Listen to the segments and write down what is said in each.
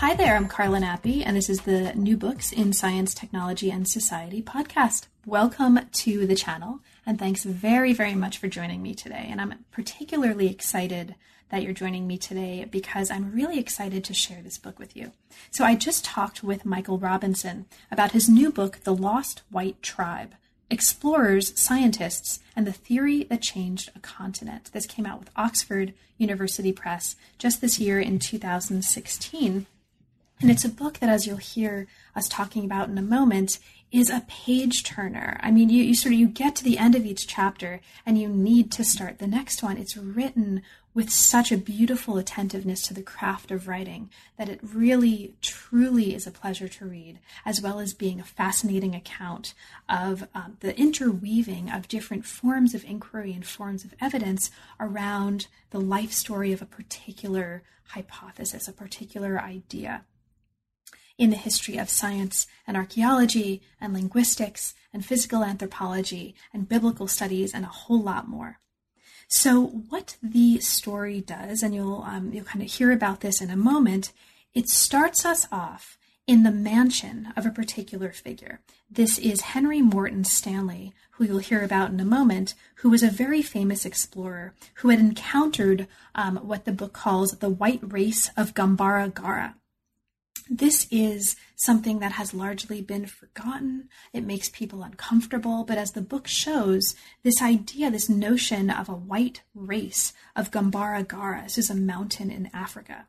Hi there, I'm Carla Nappi, and this is the New Books in Science, Technology, and Society podcast. Welcome to the channel, and thanks very, very much for joining me today. And I'm particularly excited that you're joining me today because I'm really excited to share this book with you. So, I just talked with Michael Robinson about his new book, The Lost White Tribe Explorers, Scientists, and the Theory That Changed a Continent. This came out with Oxford University Press just this year in 2016. And it's a book that, as you'll hear us talking about in a moment, is a page turner. I mean, you, you sort of you get to the end of each chapter and you need to start the next one. It's written with such a beautiful attentiveness to the craft of writing that it really, truly is a pleasure to read, as well as being a fascinating account of um, the interweaving of different forms of inquiry and forms of evidence around the life story of a particular hypothesis, a particular idea in the history of science and archaeology and linguistics and physical anthropology and biblical studies and a whole lot more. So, what the story does, and you'll um, you'll kind of hear about this in a moment, it starts us off in the mansion of a particular figure. This is Henry Morton Stanley, who you'll hear about in a moment, who was a very famous explorer who had encountered um, what the book calls the white race of Gambara Gara. This is something that has largely been forgotten. It makes people uncomfortable. But as the book shows, this idea, this notion of a white race of Gambara Gara, this is a mountain in Africa,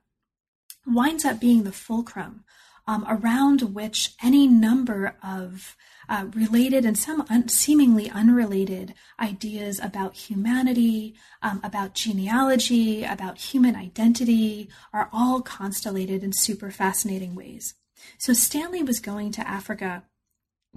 winds up being the fulcrum um, around which any number of uh, related and some un- seemingly unrelated ideas about humanity, um, about genealogy, about human identity are all constellated in super fascinating ways. So Stanley was going to Africa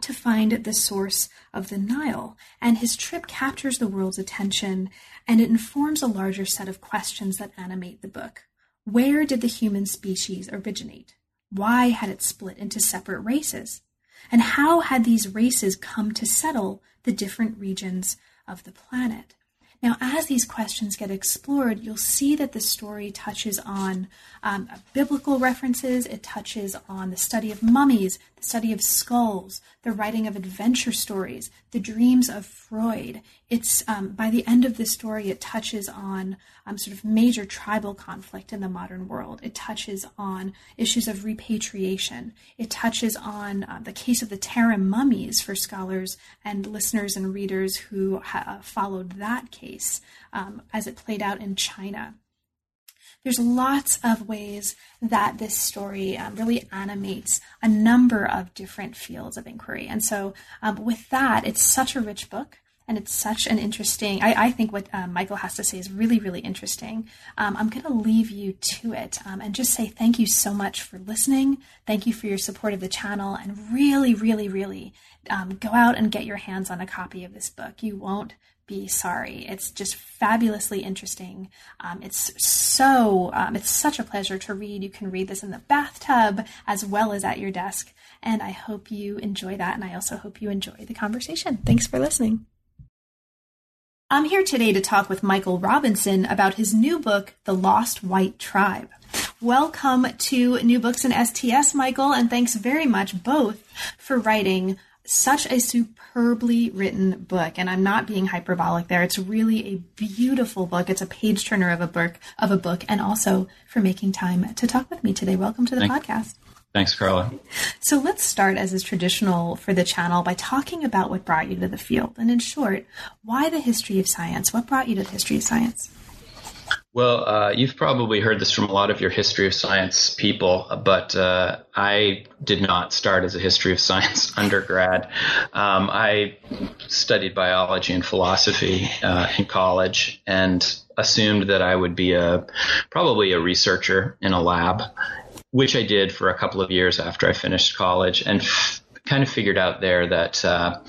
to find the source of the Nile, and his trip captures the world's attention and it informs a larger set of questions that animate the book. Where did the human species originate? Why had it split into separate races? And how had these races come to settle the different regions of the planet? Now, as these questions get explored, you'll see that the story touches on um, biblical references, it touches on the study of mummies, study of skulls, the writing of adventure stories, the dreams of Freud. It's um, by the end of the story, it touches on um, sort of major tribal conflict in the modern world. It touches on issues of repatriation. It touches on uh, the case of the Tarim mummies for scholars and listeners and readers who ha- followed that case um, as it played out in China. There's lots of ways that this story um, really animates a number of different fields of inquiry. And so, um, with that, it's such a rich book and it's such an interesting i, I think what uh, michael has to say is really really interesting. Um, i'm going to leave you to it um, and just say thank you so much for listening. Thank you for your support of the channel and really really really um, go out and get your hands on a copy of this book. You won't be sorry. It's just fabulously interesting. Um, it's so um, it's such a pleasure to read. You can read this in the bathtub as well as at your desk. And i hope you enjoy that. And i also hope you enjoy the conversation. Thanks for listening. I'm here today to talk with Michael Robinson about his new book, The Lost White Tribe. Welcome to New Books and STS, Michael, and thanks very much both for writing such a superbly written book. And I'm not being hyperbolic there. It's really a beautiful book. It's a page turner of a book of a book, and also for making time to talk with me today. Welcome to the Thank- podcast. Thanks, Carla. So let's start, as is traditional for the channel, by talking about what brought you to the field. And in short, why the history of science? What brought you to the history of science? Well, uh, you've probably heard this from a lot of your history of science people, but uh, I did not start as a history of science undergrad. Um, I studied biology and philosophy uh, in college and assumed that I would be a probably a researcher in a lab, which I did for a couple of years after I finished college, and f- kind of figured out there that uh,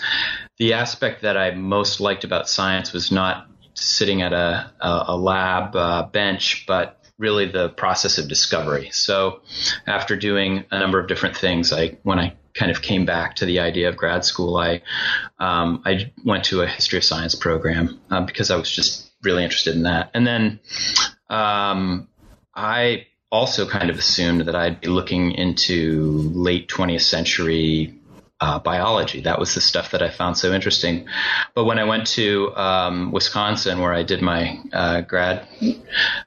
the aspect that I most liked about science was not sitting at a, a, lab uh, bench, but really the process of discovery. So after doing a number of different things, I when I kind of came back to the idea of grad school, I um, I went to a history of science program uh, because I was just really interested in that, and then um, I also kind of assumed that I'd be looking into late 20th century uh, biology. That was the stuff that I found so interesting. But when I went to um, Wisconsin, where I did my uh, grad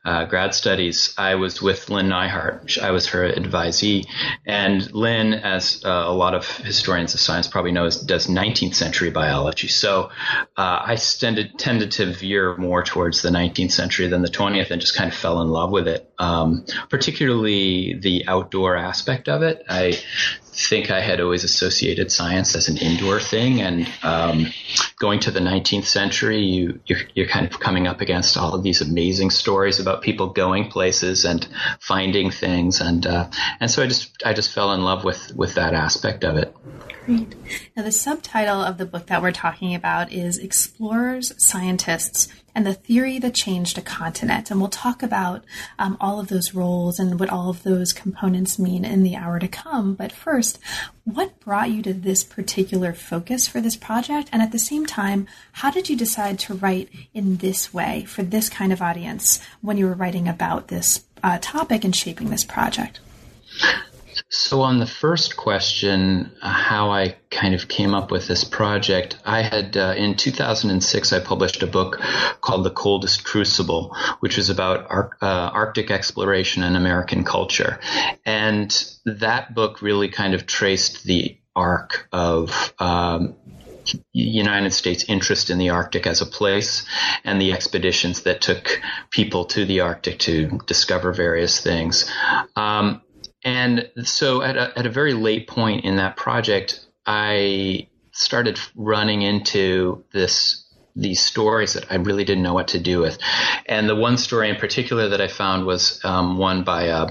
uh, grad studies, I was with Lynn Nyhart. I was her advisee, and Lynn, as uh, a lot of historians of science probably knows, does 19th century biology. So uh, I tended tended to veer more towards the 19th century than the 20th, and just kind of fell in love with it. Um, particularly the outdoor aspect of it. I think I had always associated science as an indoor thing, and um, going to the 19th century, you you're, you're, kind of coming up against all of these amazing stories about people going places and finding things, and uh, and so I just I just fell in love with with that aspect of it. Great. Now, the subtitle of the book that we're talking about is Explorers, Scientists, and the Theory That Changed a Continent. And we'll talk about um, all of those roles and what all of those components mean in the hour to come. But first, what brought you to this particular focus for this project? And at the same time, how did you decide to write in this way for this kind of audience when you were writing about this uh, topic and shaping this project? So, on the first question, uh, how I kind of came up with this project, I had uh, in 2006 I published a book called The Coldest Crucible, which was about Ar- uh, Arctic exploration and American culture, and that book really kind of traced the arc of um, United States interest in the Arctic as a place and the expeditions that took people to the Arctic to discover various things. Um, and so at a, at a very late point in that project, I started running into this these stories that I really didn't know what to do with. And the one story in particular that I found was um, one by a,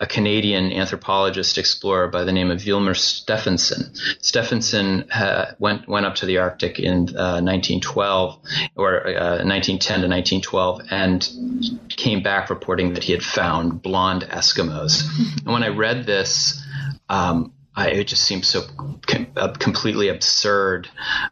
a, Canadian anthropologist explorer by the name of Vilhjalmur Stefansson. Stefansson uh, went went up to the Arctic in uh, 1912 or uh, 1910 to 1912 and came back reporting that he had found blonde Eskimos. And when I read this, um, I, it just seemed so com- uh, completely absurd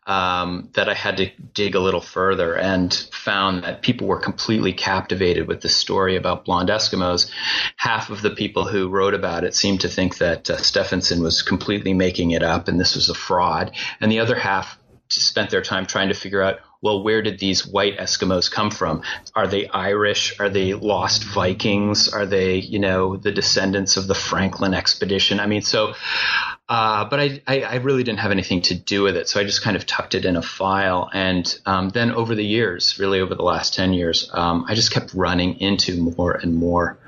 um, that I had to dig a little further and found that people were completely captivated with the story about blonde Eskimos. Half of the people who wrote about it seemed to think that uh, Stefansson was completely making it up and this was a fraud, and the other half spent their time trying to figure out well, where did these white Eskimos come from? Are they Irish? Are they lost Vikings? Are they, you know, the descendants of the Franklin expedition? I mean, so, uh, but I, I, I, really didn't have anything to do with it. So I just kind of tucked it in a file. And um, then over the years, really over the last 10 years, um, I just kept running into more and more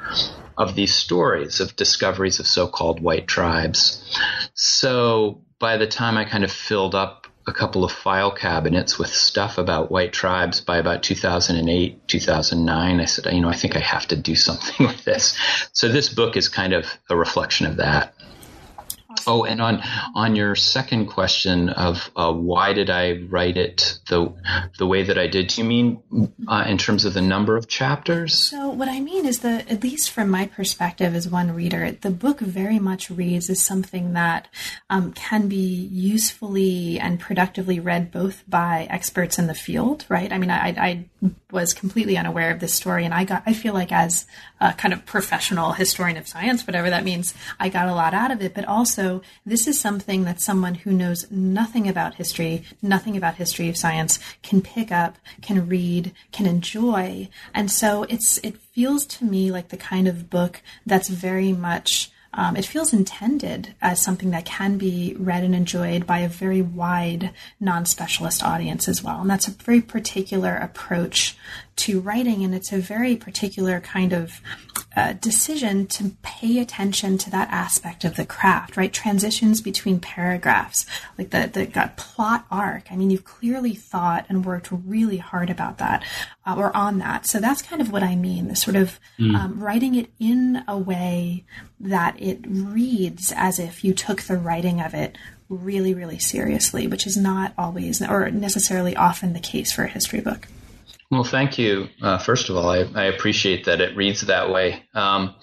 of these stories of discoveries of so-called white tribes. So by the time I kind of filled up a couple of file cabinets with stuff about white tribes by about 2008, 2009. I said, you know, I think I have to do something with this. So this book is kind of a reflection of that. Oh, and on on your second question of uh, why did I write it the the way that I did? Do you mean uh, in terms of the number of chapters? So what I mean is that at least from my perspective as one reader, the book very much reads as something that um, can be usefully and productively read both by experts in the field. Right? I mean, I, I was completely unaware of this story, and I got I feel like as a kind of professional historian of science, whatever that means, I got a lot out of it, but also this is something that someone who knows nothing about history, nothing about history of science, can pick up, can read, can enjoy. And so it's it feels to me like the kind of book that's very much um, it feels intended as something that can be read and enjoyed by a very wide non specialist audience as well. And that's a very particular approach to writing, and it's a very particular kind of uh, decision to pay attention to that aspect of the craft, right? Transitions between paragraphs, like the the got plot arc. I mean, you've clearly thought and worked really hard about that uh, or on that. So that's kind of what I mean. The sort of mm. um, writing it in a way that it reads as if you took the writing of it really, really seriously, which is not always or necessarily often the case for a history book. Well, thank you. Uh, first of all, I, I, appreciate that it reads that way. Um,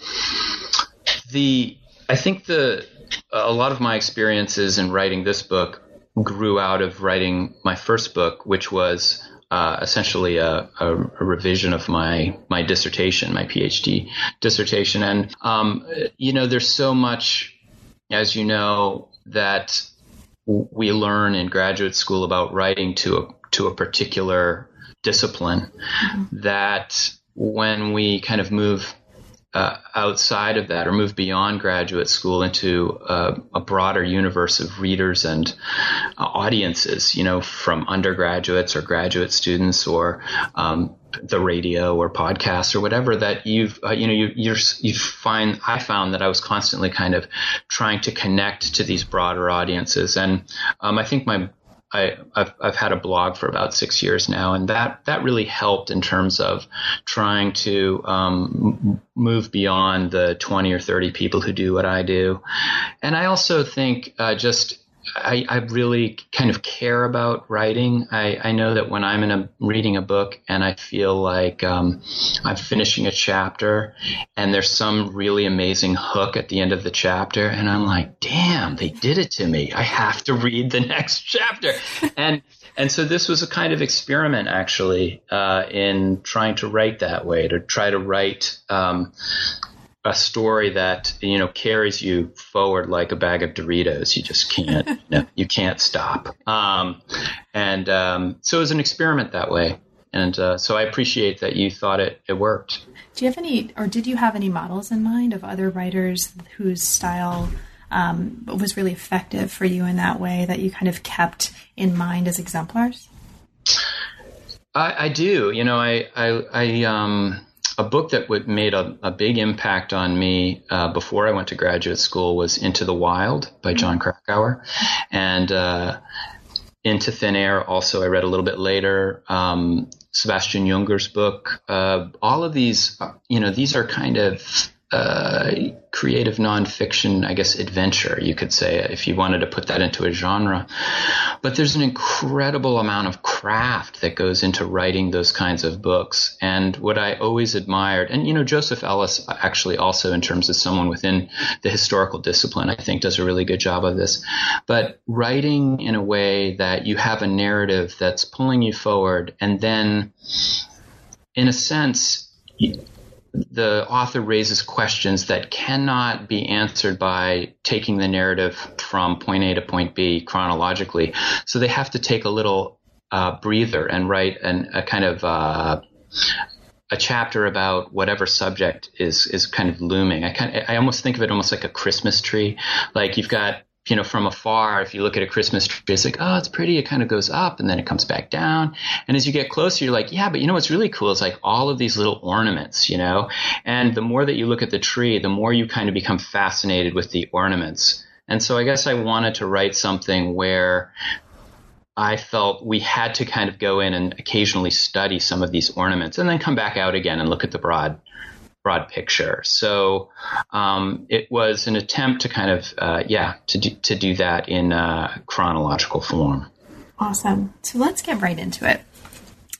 the I think the a lot of my experiences in writing this book grew out of writing my first book, which was uh, essentially a, a, a, revision of my my dissertation, my PhD dissertation. And um, you know, there's so much, as you know, that we learn in graduate school about writing to a to a particular discipline mm-hmm. that when we kind of move uh, outside of that or move beyond graduate school into uh, a broader universe of readers and uh, audiences, you know, from undergraduates or graduate students or um, the radio or podcasts or whatever that you've, uh, you know, you, you're, you find, I found that I was constantly kind of trying to connect to these broader audiences. And um, I think my I, have I've had a blog for about six years now, and that that really helped in terms of trying to um, move beyond the twenty or thirty people who do what I do, and I also think uh, just I, I, really kind of care about writing. I, I, know that when I'm in a reading a book and I feel like um, I'm finishing a chapter and there's some really amazing hook at the end of the chapter, and I'm like, damn, they did it to me. I have to read the next chapter. and and so this was a kind of experiment actually uh, in trying to write that way, to try to write um, a story that you know carries you forward like a bag of Doritos. You just can't, you, know, you can't stop. Um, and um, so it was an experiment that way. And uh, so I appreciate that you thought it, it worked. Do you have any, or did you have any models in mind of other writers whose style um, was really effective for you in that way that you kind of kept in mind as exemplars? I, I do. You know, I, I, I um, a book that made a, a, big impact on me uh, before I went to graduate school was Into the Wild by mm-hmm. Jon Krakauer, and uh, Into Thin Air. Also, I read a little bit later. Um, Sebastian Junger's book. Uh, all of these, uh, you know, these are kind of uh, creative nonfiction, I guess, adventure, you could say, if you wanted to put that into a genre. But there's an incredible amount of craft that goes into writing those kinds of books. And what I always admired, and, you know, Joseph Ellis actually also, in terms of someone within the historical discipline, I think does a really good job of this. But writing in a way that you have a narrative that's pulling you forward and then, in a sense, the author raises questions that cannot be answered by taking the narrative from point A to point B chronologically. So they have to take a little uh, breather and write an, a kind of uh, a chapter about whatever subject is is kind of looming. I kind of, I almost think of it almost like a Christmas tree. Like you've got you know, from afar, if you look at a Christmas tree, it's like, oh, it's pretty. It kind of goes up and then it comes back down. And as you get closer, you're like, yeah, but you know what's really cool is like all of these little ornaments, you know? And the more that you look at the tree, the more you kind of become fascinated with the ornaments. And so I guess I wanted to write something where I felt we had to kind of go in and occasionally study some of these ornaments and then come back out again and look at the broad broad picture. So um, it was an attempt to kind of, uh, yeah, to do, to do that in chronological form. Awesome. So let's get right into it.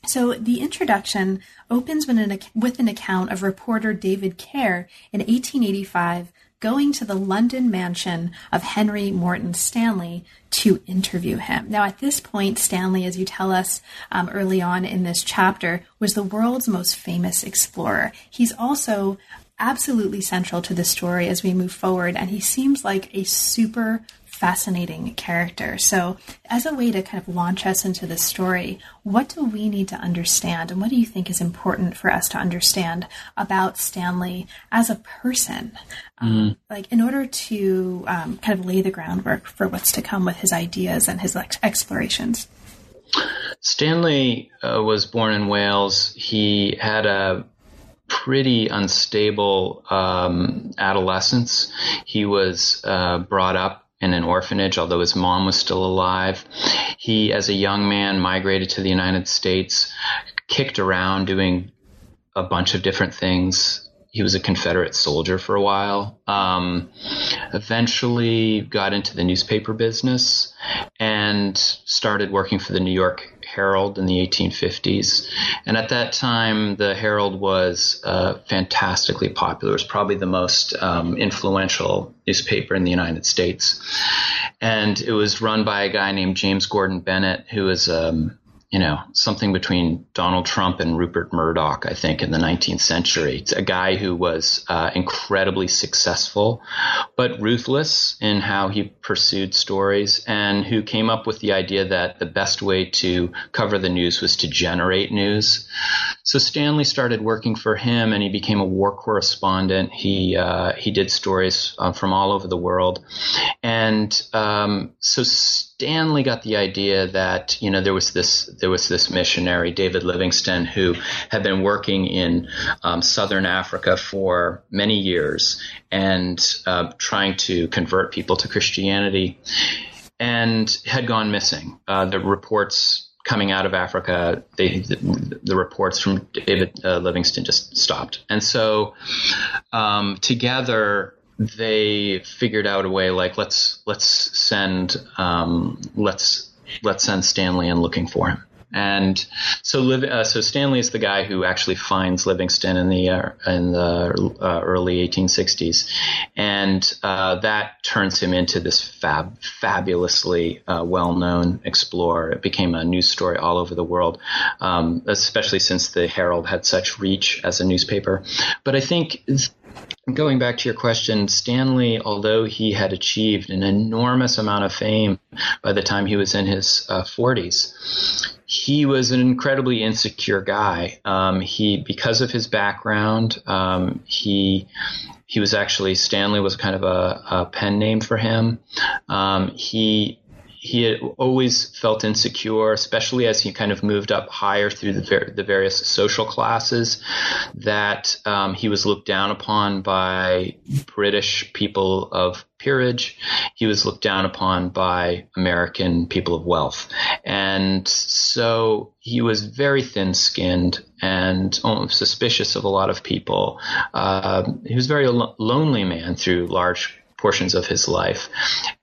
So the introduction opens with an, with an account of reporter David Kerr in 1885 going to the London mansion of Henry Morton Stanley to interview him. Now, at this point, Stanley, as you tell us um, early on in this chapter, was the world's most famous explorer. He's also absolutely central to the story as we move forward, and he seems like a super fascinating character. So, as a way to kind of launch us into the story, what do we need to understand, and what do you think is important for us to understand about Stanley as a person? Um, mm-hmm. Um, like, in order to um, kind of lay the groundwork for what's to come with his ideas and his ex- explorations. Stanley uh, was born in Wales. He had a pretty unstable um, adolescence. He was uh, brought up in an orphanage, although his mom was still alive. He, as a young man, migrated to the United States, kicked around doing a bunch of different things. He was a Confederate soldier for a while. Um, eventually, got into the newspaper business and started working for the New York Herald in the 1850s. And at that time, the Herald was uh, fantastically popular. It was probably the most um, influential newspaper in the United States. And it was run by a guy named James Gordon Bennett, who was um, you know, something between Donald Trump and Rupert Murdoch, I think, in the 19th century. It's a guy who was uh, incredibly successful, but ruthless in how he pursued stories, and who came up with the idea that the best way to cover the news was to generate news. So Stanley started working for him, and he became a war correspondent. He uh, he did stories uh, from all over the world, and um, so. Stanley got the idea that you know there was this there was this missionary David Livingstone who had been working in um, southern Africa for many years and uh, trying to convert people to Christianity, and had gone missing. Uh, the reports coming out of Africa, they, the, the, reports from David uh, Livingstone just stopped, and so um, together they figured out a way like let's let's send um, let's let's send Stanley in looking for him. And so, uh, so Stanley is the guy who actually finds Livingstone in the uh, in the uh, early 1860s, and uh, that turns him into this fab, fabulously uh, well-known explorer. It became a news story all over the world, um, especially since the Herald had such reach as a newspaper. But I think Going back to your question, Stanley, although he had achieved an enormous amount of fame by the time he was in his uh, 40s, he was an incredibly insecure guy. Um, he, because of his background, um, he he was actually Stanley was kind of a, a pen name for him. Um, he he had always felt insecure, especially as he kind of moved up higher through the, ver- the various social classes, that um, he was looked down upon by British people of peerage. He was looked down upon by American people of wealth. And so he was very thin skinned and suspicious of a lot of people. Uh, he was a very lo- lonely man through large portions of his life,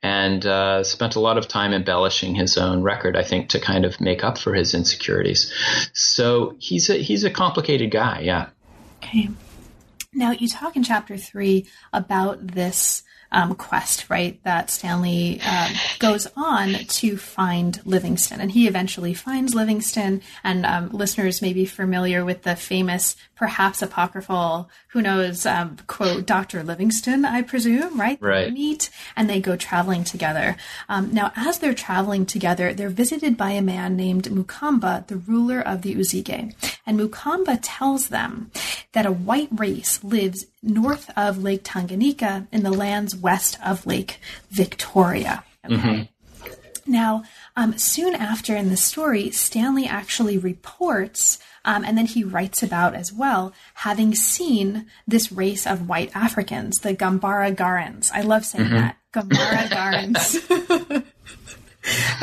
and uh, spent a lot of time embellishing his own record. I think to kind of make up for his insecurities. So he's a he's a complicated guy. Yeah. Okay. Now you talk in chapter three about this um, quest, right? That Stanley uh, goes on to find Livingstone, and he eventually finds Livingstone. And um, listeners may be familiar with the famous, perhaps apocryphal, who knows, um, quote, Dr. Livingstone, I presume, right? Right. They meet and they go traveling together. Um, now, as they're traveling together, they're visited by a man named Mukamba, the ruler of the Uzige. And Mukamba tells them that a white race lives north of Lake Tanganyika in the lands west of Lake Victoria. Okay. Mm-hmm. Now, um, soon after in the story, Stanley actually reports, um, and then he writes about as well, having seen this race of white Africans, the Gambara Garans. I love saying mm-hmm. that. Gambara Garans.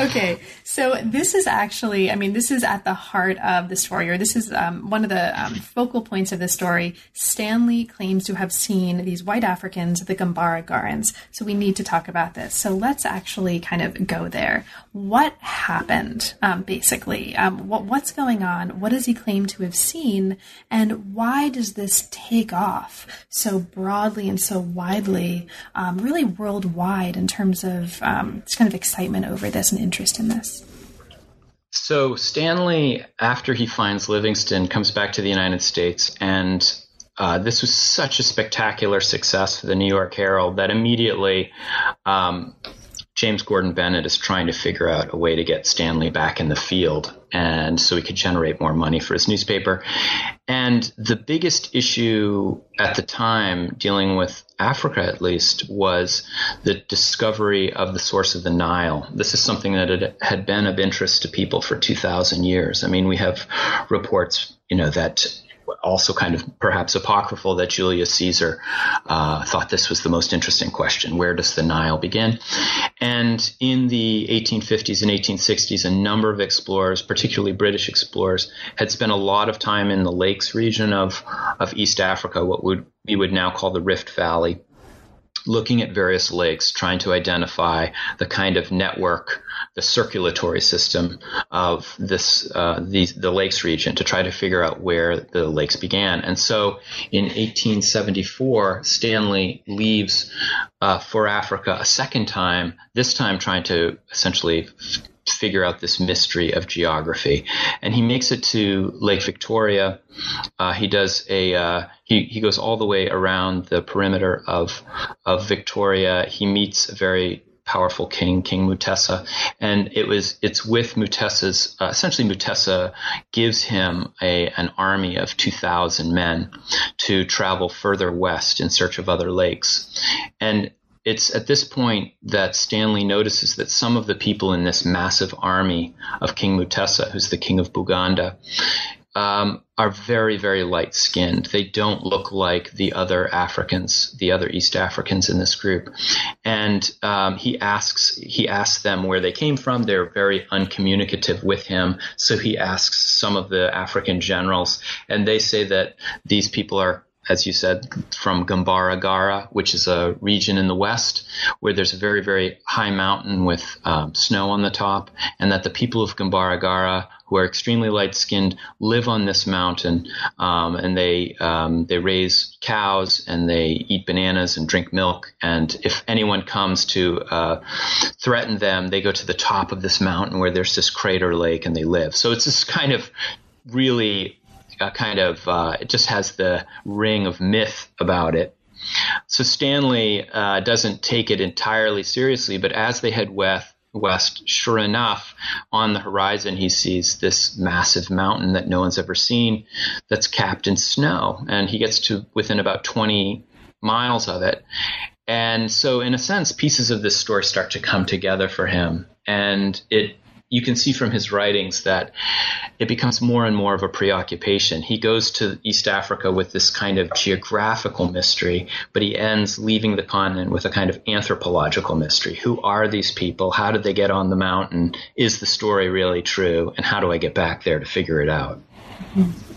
okay, so this is actually, I mean, this is at the heart of the story, or this is um, one of the um, focal points of the story. Stanley claims to have seen these white Africans, the Gambara Garans. So we need to talk about this. So let's actually kind of go there. What happened, um, basically? Um, what, what's going on? What does he claim to have seen? And why does this take off so broadly and so widely, um, really worldwide in terms of um, this kind of excitement over this and interest in this? So Stanley, after he finds Livingstone, comes back to the United States, and uh, this was such a spectacular success for the New York Herald that immediately um, James Gordon Bennett is trying to figure out a way to get Stanley back in the field and so he could generate more money for his newspaper. And the biggest issue at the time, dealing with Africa at least, was the discovery of the source of the Nile. This is something that had been of interest to people for 2,000 years. I mean, we have reports, you know, that also kind of perhaps apocryphal that Julius Caesar uh, thought this was the most interesting question where does the Nile begin? And in the 1850s and 1860s, a number of explorers, particularly British explorers, had spent a lot of time in the lakes region of, of East Africa, what would we would now call the Rift Valley looking at various lakes, trying to identify the kind of network, the circulatory system of this uh, these, the lakes region to try to figure out where the lakes began. And so, in 1874, Stanley leaves uh, for Africa a second time. This time, trying to essentially figure out this mystery of geography. And he makes it to Lake Victoria. Uh, he does a uh, he he goes all the way around the perimeter of of Victoria. He meets a very powerful king, King Mutesa, and it was it's with Mutesa's uh, essentially Mutesa gives him a an army of two thousand men to travel further west in search of other lakes, and it's at this point that Stanley notices that some of the people in this massive army of King Mutesa, who's the king of Buganda, um, are very, very light skinned. They don't look like the other Africans, the other East Africans in this group. And um, he asks he asks them where they came from. They're very uncommunicative with him. So he asks some of the African generals, and they say that these people are as you said, from Gambara Gara, which is a region in the west where there's a very, very high mountain with um, snow on the top, and that the people of Gambara Gara, who are extremely light skinned, live on this mountain, um, and they um, they raise cows and they eat bananas and drink milk. And if anyone comes to uh, threaten them, they go to the top of this mountain where there's this crater lake and they live. So it's this kind of really uh, kind of uh, it just has the ring of myth about it. So Stanley uh, doesn't take it entirely seriously, but as they head west, west, sure enough, on the horizon he sees this massive mountain that no one's ever seen that's capped in snow, and he gets to within about 20 miles of it. And so, in a sense, pieces of this story start to come together for him, and it you can see from his writings that it becomes more and more of a preoccupation. He goes to East Africa with this kind of geographical mystery, but he ends leaving the continent with a kind of anthropological mystery. Who are these people? How did they get on the mountain? Is the story really true? And how do I get back there to figure it out? Mm-hmm.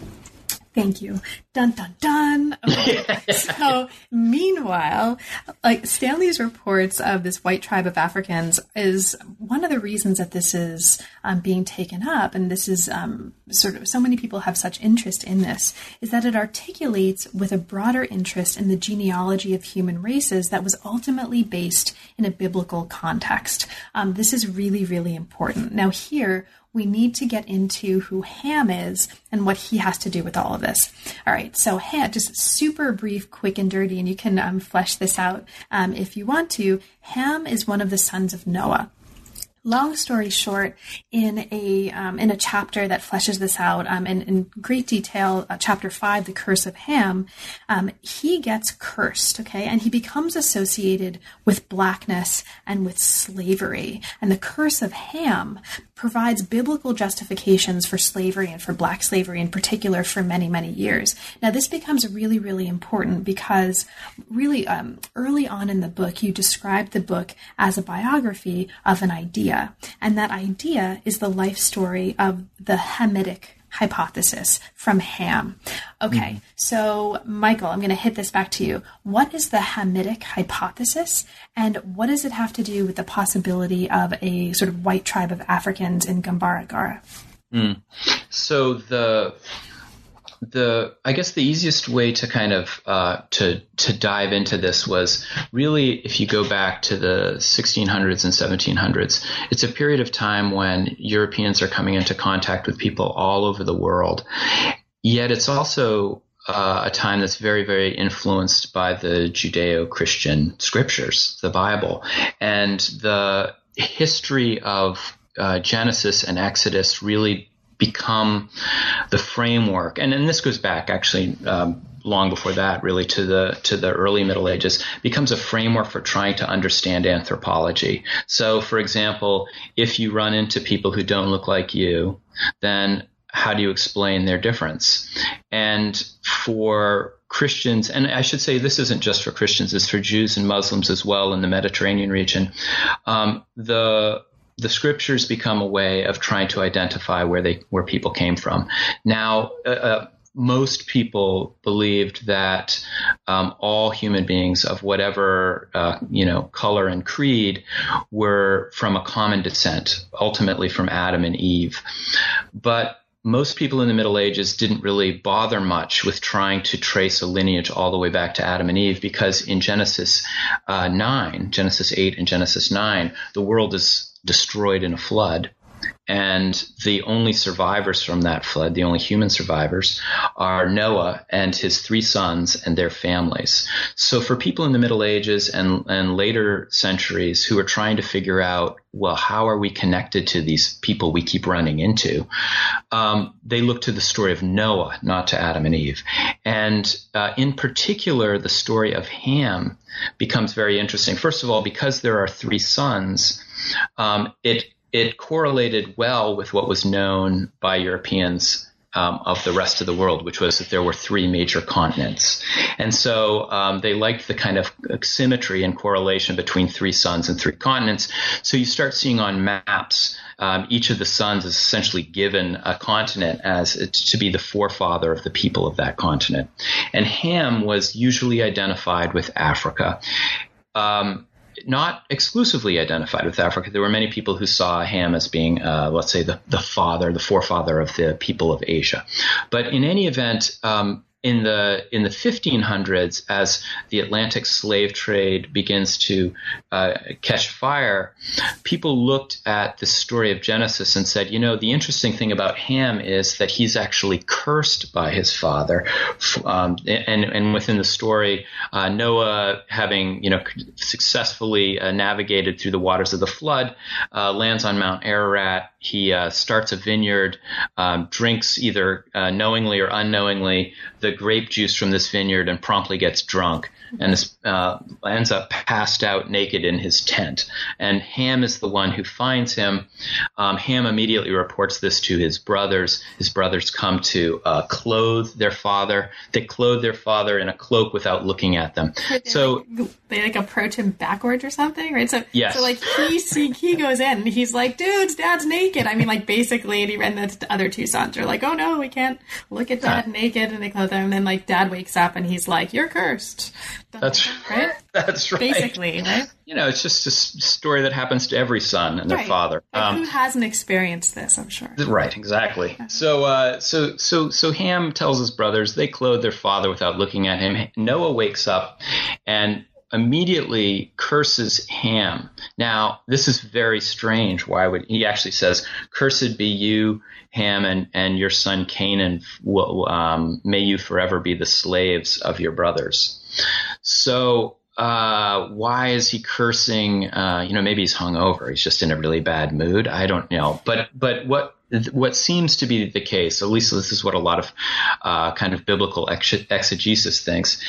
Thank you. Dun dun dun. Okay. so, meanwhile, like Stanley's reports of this white tribe of Africans is one of the reasons that this is um, being taken up, and this is um, sort of so many people have such interest in this, is that it articulates with a broader interest in the genealogy of human races that was ultimately based in a biblical context. Um, this is really, really important. Now, here we need to get into who Ham is and what he has to do with all of this. All right, so Ham, just super brief, quick, and dirty, and you can um, flesh this out um, if you want to. Ham is one of the sons of Noah long story short, in a um, in a chapter that fleshes this out um, in, in great detail, uh, chapter five, the curse of Ham, um, he gets cursed, okay, and he becomes associated with blackness and with slavery. And the curse of Ham provides biblical justifications for slavery and for black slavery in particular for many, many years. Now, this becomes really, really important because really um, early on in the book, you describe the book as a biography of an idea. And that idea is the life story of the Hamitic hypothesis from Ham. Okay, mm so Michael, I'm going to hit this back to you. What is the Hamitic hypothesis, and what does it have to do with the possibility of a sort of white tribe of Africans in Gambara Mm. So the the I guess the easiest way to kind of uh, to to dive into this was really if you go back to the 1600s and 1700s, it's a period of time when Europeans are coming into contact with people all over the world. Yet it's also uh, a time that's very, very influenced by the Judeo Christian scriptures, the Bible. And the history of uh, Genesis and Exodus really become the framework. And, and this goes back actually um, long before that, really to the to the early Middle Ages, becomes a framework for trying to understand anthropology. So, for example, if you run into people who don't look like you, then how do you explain their difference? And for Christians, and I should say this isn't just for Christians, it's for Jews and Muslims as well in the Mediterranean region. Um, the the scriptures become a way of trying to identify where they where people came from. Now, uh, uh most people believed that um, all human beings of whatever uh, you know color and creed were from a common descent, ultimately from Adam and Eve. But most people in the Middle Ages didn't really bother much with trying to trace a lineage all the way back to Adam and Eve because in Genesis uh, 9, Genesis 8 and Genesis 9, the world is destroyed in a flood. And the only survivors from that flood, the only human survivors, are Noah and his three sons and their families. So for people in the Middle Ages and, and later centuries who are trying to figure out, well, how are we connected to these people we keep running into? Um, they look to the story of Noah, not to Adam and Eve. And uh, in particular, the story of Ham becomes very interesting. First of all, because there are three sons, um, it it correlated well with what was known by Europeans um, of the rest of the world, which was that there were three major continents. And so um, they liked the kind of symmetry and correlation between three sons and three continents. So you start seeing on maps um, each of the sons is essentially given a continent as to be the forefather of the people of that continent. And Ham was usually identified with Africa. Um, not exclusively identified with Africa. There were many people who saw Ham as being, uh, let's say, the, the father, the forefather of the people of Asia. But in any event, um, in the in the 1500s, as the Atlantic slave trade begins to uh, catch fire, people looked at the story of Genesis and said, you know, the interesting thing about Ham is that he's actually cursed by his father, um, and and within the story, uh, Noah having you know successfully uh, navigated through the waters of the flood, uh, lands on Mount Ararat. He uh, starts a vineyard, um, drinks either uh, knowingly or unknowingly the grape juice from this vineyard and promptly gets drunk and is, uh, ends up passed out naked in his tent. And Ham is the one who finds him. Um, Ham immediately reports this to his brothers. His brothers come to uh, clothe their father. They clothe their father in a cloak without looking at them. So like, they like approach him backwards or something, right? So yes. so like he see, he goes in and he's like, "Dudes, Dad's naked." I mean, like basically, and he and the other two sons are like, "Oh no, we can't look at Dad yeah. naked," and they clothe him. And then like Dad wakes up and he's like, "You're cursed." That's right. That's right. Basically, right? You know, it's just a story that happens to every son and their right. father. Um, who hasn't experienced this? I'm sure. Right. Exactly. So, uh, so, so, so Ham tells his brothers they clothe their father without looking at him. Noah wakes up and immediately curses Ham. Now, this is very strange. Why would he actually says, "Cursed be you, Ham, and, and your son Canaan. Um, may you forever be the slaves of your brothers." So uh, why is he cursing? Uh, you know, maybe he's hungover. He's just in a really bad mood. I don't know. But but what what seems to be the case, at least this is what a lot of uh, kind of biblical exegesis thinks,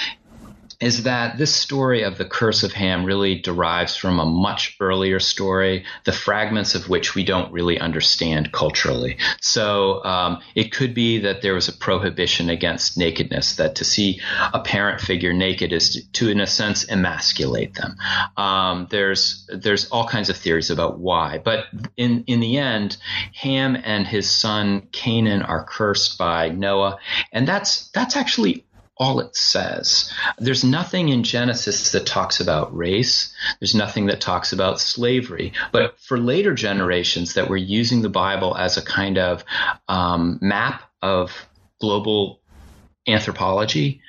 is that this story of the curse of Ham really derives from a much earlier story, the fragments of which we don't really understand culturally. So um, it could be that there was a prohibition against nakedness, that to see a parent figure naked is to, to in a sense, emasculate them. Um, there's there's all kinds of theories about why, but in in the end, Ham and his son Canaan are cursed by Noah, and that's that's actually all it says. There's nothing in Genesis that talks about race. There's nothing that talks about slavery. But for later generations that were using the Bible as a kind of um, map of global anthropology,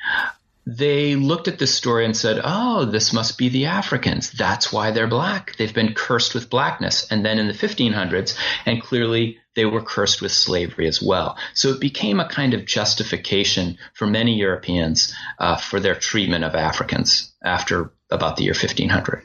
they looked at this story and said, oh, this must be the Africans. That's why they're black. They've been cursed with blackness. And then in the 1500s, and clearly they were cursed with slavery as well. So it became a kind of justification for many Europeans uh, for their treatment of Africans after about the year 1500.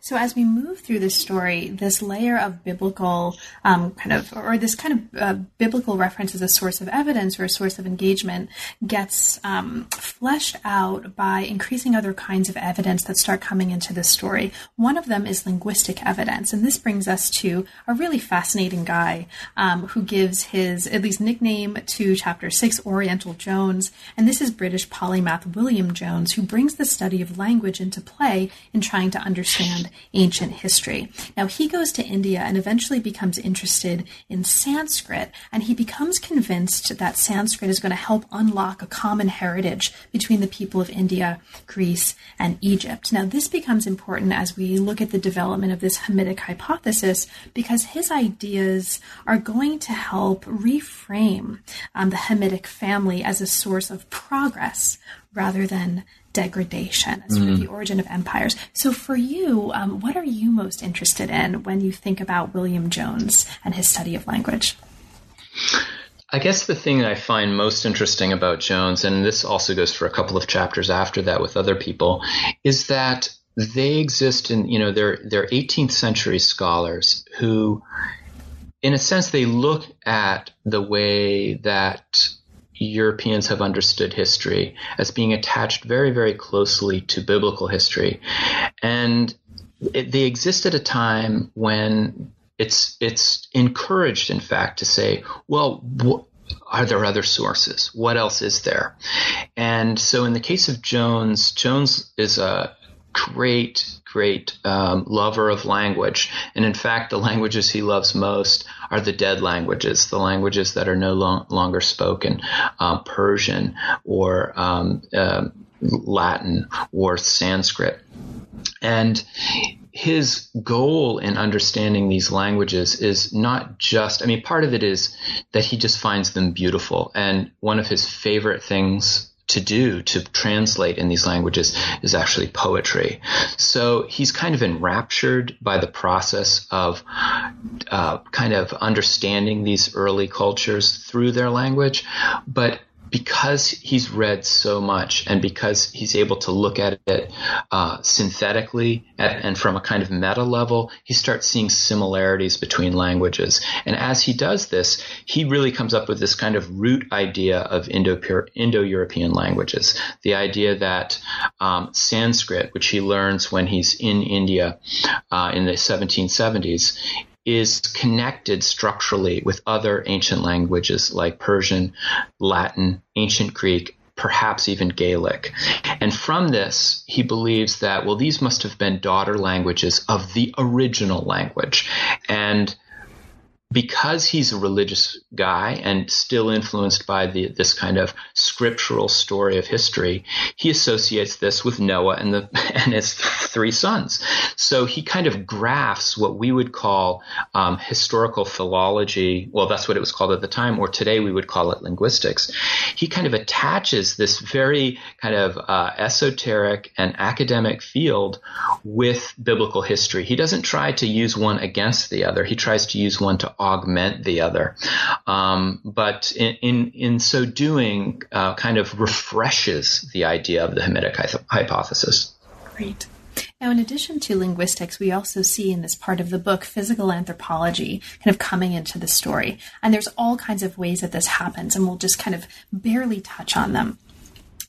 So as we move through this story, this layer of biblical um, kind of, or this kind of uh, biblical reference as a source of evidence or a source of engagement gets um, fleshed out by increasing other kinds of evidence that start coming into the story. One of them is linguistic evidence, and this brings us to a really fascinating guy um, who gives his at least nickname to chapter six, Oriental Jones, and this is British polymath William Jones, who brings the study of language into play in trying to understand understand ancient history. Now, he goes to India and eventually becomes interested in Sanskrit, and he becomes convinced that Sanskrit is going to help unlock a common heritage between the people of India, Greece, and Egypt. Now, this becomes important as we look at the development of this Hamitic hypothesis because his ideas are going to help reframe um, the Hamitic family as a source of progress rather than degradation, sort mm. of the origin of empires. So, for you, um, what are you most interested in when you think about William Jones and his study of language? I guess the thing that I find most interesting about Jones, and this also goes for a couple of chapters after that with other people, is that they exist in, you know, they're, they're 18th century scholars who, in a sense, they look at the way that Europeans have understood history as being attached very, very closely to biblical history. And it, they exist at a time when it's, it's encouraged, in fact, to say, well, wh- are there other sources? What else is there? And so in the case of Jones, Jones is a great, great um, lover of language. And in fact, the languages he loves most are the dead languages, the languages that are no long, longer spoken, um, Persian or um, uh, Latin or Sanskrit. And his goal in understanding these languages is not just, I mean, part of it is that he just finds them beautiful. And one of his favorite things to do to translate in these languages is actually poetry. So he's kind of enraptured by the process of uh, kind of understanding these early cultures through their language, but because he's read so much and because he's able to look at it uh, synthetically at, and from a kind of meta level, he starts seeing similarities between languages. And as he does this, he really comes up with this kind of root idea of Indo-European languages. The idea that um, Sanskrit, which he learns when he's in India uh, in the 1770s, is connected structurally with other ancient languages like Persian, Latin, ancient Greek, perhaps even Gaelic. And from this, he believes that, well, these must have been daughter languages of the original language. And because he's a religious guy and still influenced by the, this kind of scriptural story of history, he associates this with Noah and the and his three sons. So he kind of grafts what we would call um, historical philology. Well, that's what it was called at the time, or today we would call it linguistics. He kind of attaches this very kind of uh, esoteric and academic field with biblical history. He doesn't try to use one against the other. He tries to use one to augment the other. Um, but in, in, in, so doing, uh, kind of refreshes the idea of the Hamitic hypothesis. Great. Now, in addition to linguistics, we also see in this part of the book physical anthropology kind of coming into the story. And there's all kinds of ways that this happens, and we'll just kind of barely touch on them.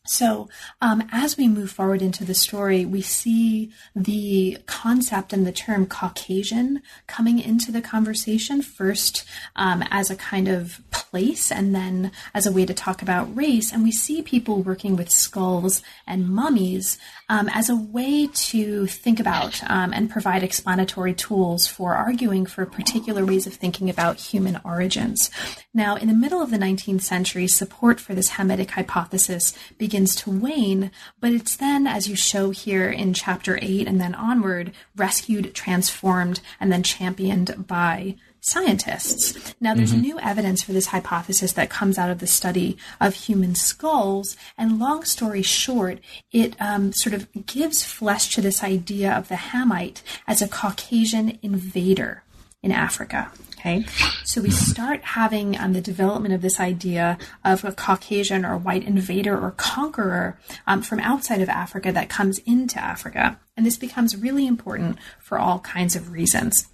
So, um, as we move forward into the story, we see the concept and the term Caucasian coming into the conversation first um, as a kind of place and then as a way to talk about race. And we see people working with skulls and mummies um, as a way to think about um, and provide explanatory tools for arguing for particular ways of thinking about human origins. Now, in the middle of the 19th century, support for this Hamitic hypothesis begins to wane, but it's then, as you show here in chapter 8 and then onward, rescued, transformed, and then championed by scientists. Now, there's mm-hmm. new evidence for this hypothesis that comes out of the study of human skulls. And long story short, it um, sort of gives flesh to this idea of the Hamite as a Caucasian invader in Africa. Okay, so we start having um, the development of this idea of a Caucasian or white invader or conqueror um, from outside of Africa that comes into Africa. And this becomes really important for all kinds of reasons.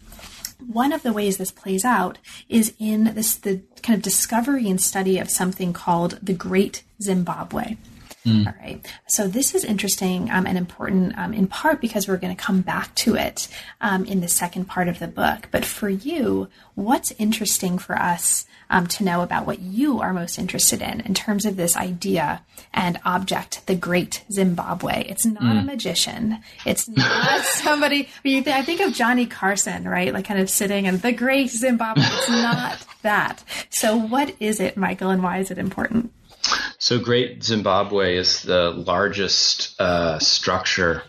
One of the ways this plays out is in this the kind of discovery and study of something called the Great Zimbabwe. Mm. All right. So this is interesting um, and important um, in part because we're going to come back to it um, in the second part of the book. But for you, what's interesting for us um, to know about what you are most interested in in terms of this idea and object, the Great Zimbabwe. It's not mm. a magician. It's not somebody. I think of Johnny Carson, right? Like kind of sitting in the Great Zimbabwe. It's not that. So, what is it, Michael, and why is it important? So, Great Zimbabwe is the largest uh, structure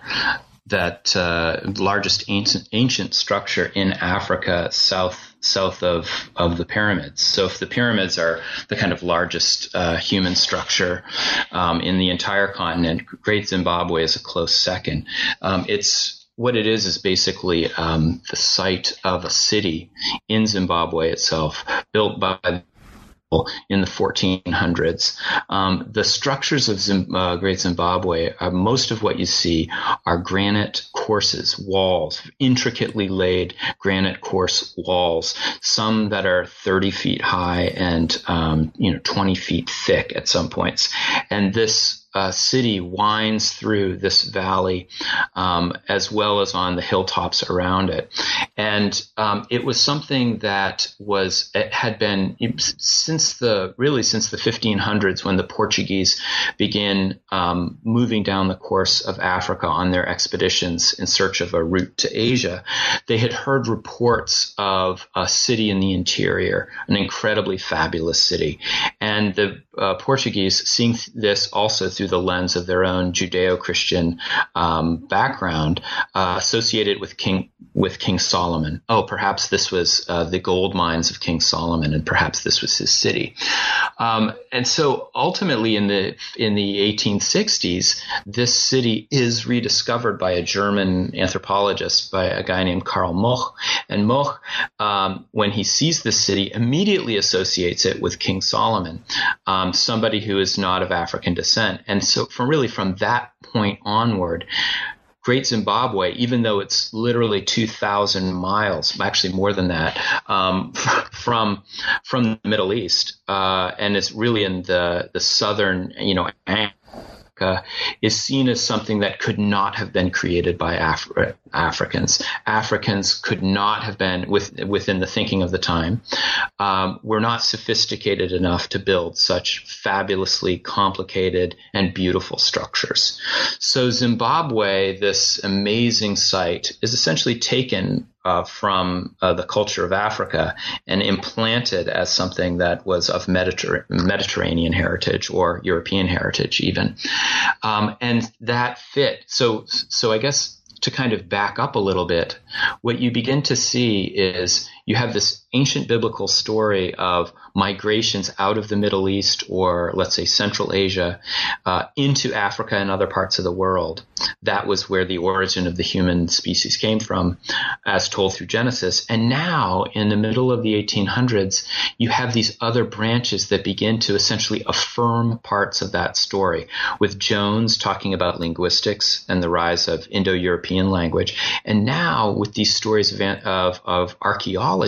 that uh, largest ancient, ancient structure in Africa south south of of the pyramids. So if the pyramids are the kind of largest uh, human structure um, in the entire continent, Great Zimbabwe is a close second. Um, it's what it is is basically um, the site of a city in Zimbabwe itself, built by in the 1400s. Um, the structures of Zim, uh, Great Zimbabwe, uh, most of what you see are granite courses, walls, intricately laid granite course walls, some that are 30 feet high and, um, you know, 20 feet thick at some points. And this uh, city winds through this valley um, as well as on the hilltops around it. And um, it was something that was, had been since the, really since the 1500s when the Portuguese began um, moving down the course of Africa on their expeditions in search of a route to Asia, they had heard reports of a city in the interior, an incredibly fabulous city. And the uh, Portuguese, seeing this also through the lens of their own Judeo-Christian um, background, uh, associated with King with King Solomon. Oh, perhaps this was uh, the gold mines of King Solomon, and perhaps this was his city. Um, and so, ultimately, in the in the 1860s, this city is rediscovered by a German anthropologist, by a guy named Karl Mauch. And Mauch, um, when he sees this city, immediately associates it with King Solomon, um, somebody who is not of African descent. And so, from really from that point onward, Great Zimbabwe, even though it's literally 2,000 miles, actually more than that, um, from from the Middle East, uh, and it's really in the the southern, you know, Africa is seen as something that could not have been created by Af- Africans. Africans could not have been with, within the thinking of the time. Um, we're not sophisticated enough to build such fabulously complicated and beautiful structures. So Zimbabwe, this amazing site, is essentially taken uh, from uh, the culture of Africa and implanted as something that was of Mediter- Mediterranean heritage or European heritage, even. Um, and that fit. So, so I guess to kind of back up a little bit, what you begin to see is you have this ancient biblical story of migrations out of the Middle East or let's say Central Asia uh, into Africa and other parts of the world. That was where the origin of the human species came from, as told through Genesis. And now, in the middle of the 1800s, you have these other branches that begin to essentially affirm parts of that story, with Jones talking about linguistics and the rise of Indo European language. And now, with these stories of, of, of archaeology,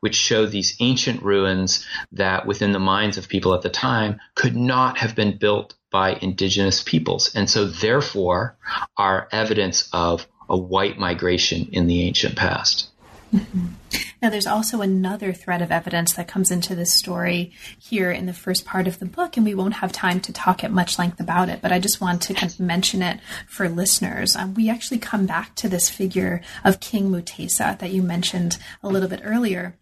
which show these ancient ruins that within the minds of people at the time could not have been built by indigenous peoples. And so therefore are evidence of a white migration in the ancient past. Mm-hmm. Now, there's also another thread of evidence that comes into this story here in the first part of the book, and we won't have time to talk at much length about it, but I just want to kind of mention it for listeners. Um, we actually come back to this figure of King Mutesa that you mentioned a little bit earlier.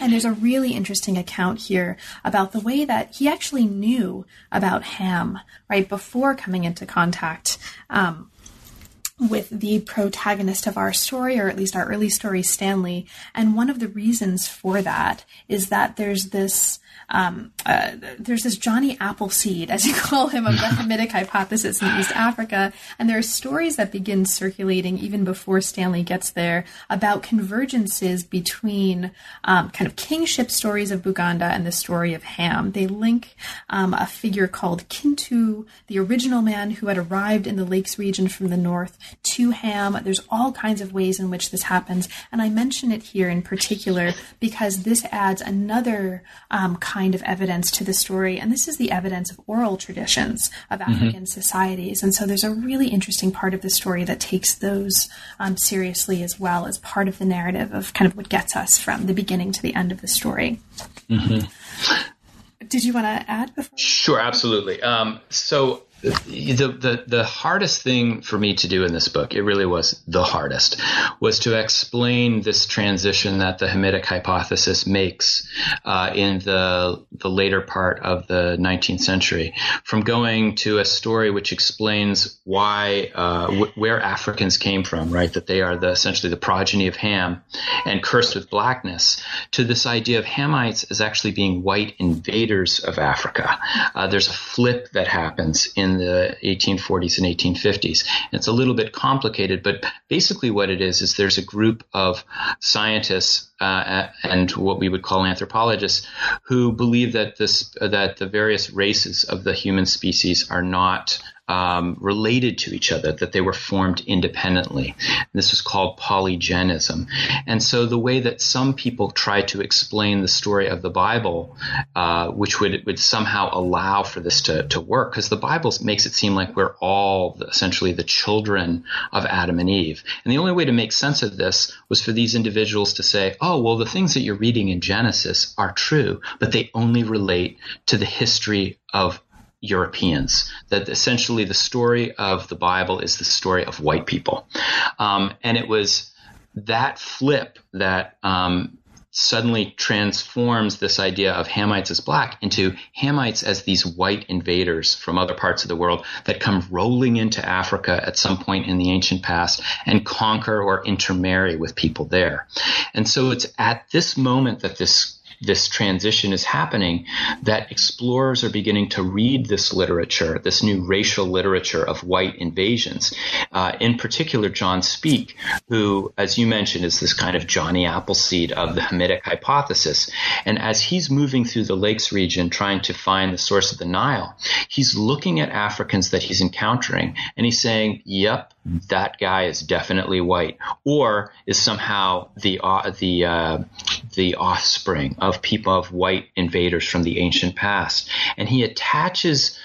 And there's a really interesting account here about the way that he actually knew about Ham right before coming into contact um, with the protagonist of our story, or at least our early story, Stanley. And one of the reasons for that is that there's this um, uh, there's this Johnny Appleseed, as you call him, of the Hamitic hypothesis in East Africa. And there are stories that begin circulating even before Stanley gets there about convergences between um, kind of kingship stories of Buganda and the story of Ham. They link um, a figure called Kintu, the original man who had arrived in the Lakes region from the north, to Ham. There's all kinds of ways in which this happens. And I mention it here in particular because this adds another um, kind of evidence to the story. And this is the evidence of oral traditions of mm-hmm. African mm-hmm. societies. And so there's a really interesting part of the story that takes those um, seriously as well as part of the narrative of kind of what gets us from the beginning to the end of the story. Mm-hmm. Did you want to add before? Sure, absolutely. Um, so the, the the hardest thing for me to do in this book, it really was the hardest, was to explain this transition that the Hamitic hypothesis makes uh, in the the later part of the 19th century, from going to a story which explains why uh, w- where Africans came from, right? That they are the essentially the progeny of Ham and cursed with blackness, to this idea of Hamites as actually being white invaders of Africa. Uh, there's a flip that happens in in the 1840s and 1850s. It's a little bit complicated, but basically what it is is there's a group of scientists uh, and what we would call anthropologists who believe that this that the various races of the human species are not um, related to each other, that they were formed independently. This was called polygenism. And so the way that some people try to explain the story of the Bible, uh, which would, would somehow allow for this to, to work, because the Bible makes it seem like we're all essentially the children of Adam and Eve. And the only way to make sense of this was for these individuals to say, oh, well, the things that you're reading in Genesis are true, but they only relate to the history of Europeans. That essentially the story of the Bible is the story of white people. Um, and it was that flip that um, suddenly transforms this idea of Hamites as black into Hamites as these white invaders from other parts of the world that come rolling into Africa at some point in the ancient past and conquer or intermarry with people there. And so it's at this moment that this this transition is happening, that explorers are beginning to read this literature, this new racial literature of white invasions. Uh, in particular, John Speke, who, as you mentioned, is this kind of Johnny Appleseed of the Hamitic hypothesis. And as he's moving through the Lakes region trying to find the source of the Nile, he's looking at Africans that he's encountering and he's saying, yep, that guy is definitely white, or is somehow the uh, the uh, the offspring of people of white invaders from the ancient past, and he attaches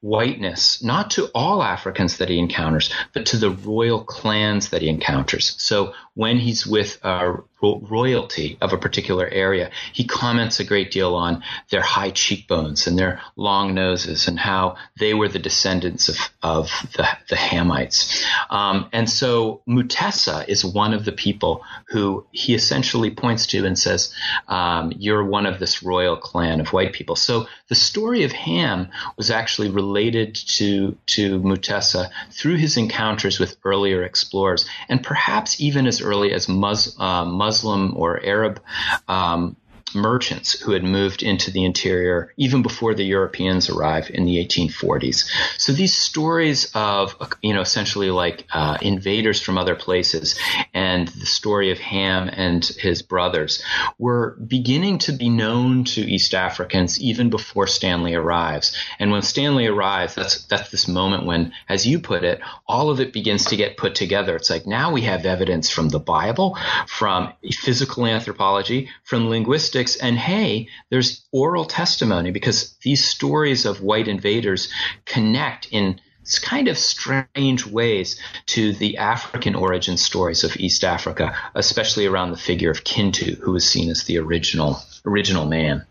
whiteness, not to all Africans that he encounters, but to the royal clans that he encounters. So when he's with uh, royalty of a particular area, he comments a great deal on their high cheekbones and their long noses and how they were the descendants of, of the, the Hamites. Um, and so Mutesa is one of the people who he essentially points to and says, um, You're one of this royal clan of white people. So the story of Ham was actually related to, to Mutesa through his encounters with earlier explorers and perhaps even as early as Mus- uh, Muslim or Arab um, merchants who had moved into the interior even before the Europeans arrived in the 1840s. So these stories of, you know, essentially like uh, invaders from other places and the story of Ham and his brothers were beginning to be known to East Africans even before Stanley arrives. And when Stanley arrives, that's that's this moment when, as you put it, all of it begins to get put together. It's like now we have evidence from the Bible, from physical anthropology, from linguistics and hey, there's oral testimony because these stories of white invaders connect in kind of strange ways to the African origin stories of East Africa, especially around the figure of Kintu, who is seen as the original original man.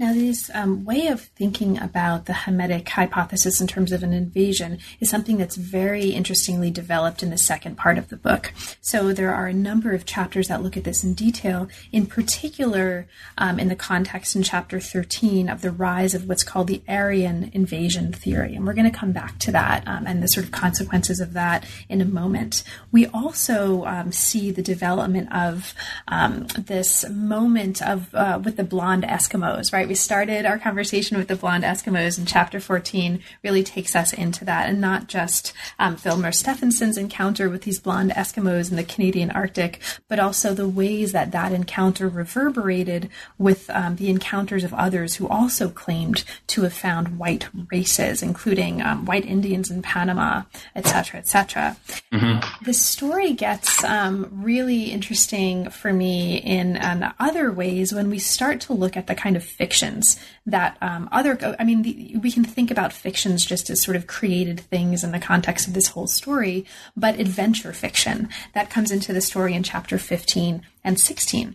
Now, this um, way of thinking about the Hamitic hypothesis in terms of an invasion is something that's very interestingly developed in the second part of the book. So, there are a number of chapters that look at this in detail, in particular, um, in the context in chapter 13 of the rise of what's called the Aryan invasion theory. And we're going to come back to that um, and the sort of consequences of that in a moment. We also um, see the development of um, this moment of uh, with the blonde Eskimos, right? We started our conversation with the blonde Eskimos, and chapter 14 really takes us into that, and not just um, Vilhjalmur Stefansson's encounter with these blonde Eskimos in the Canadian Arctic, but also the ways that that encounter reverberated with um, the encounters of others who also claimed to have found white races, including um, white Indians in Panama, etc., etc. Mm-hmm. The story gets um, really interesting for me in um, other ways when we start to look at the kind of fiction fictions that um, other, I mean, the, we can think about fictions just as sort of created things in the context of this whole story, but adventure fiction that comes into the story in chapter 15 and 16.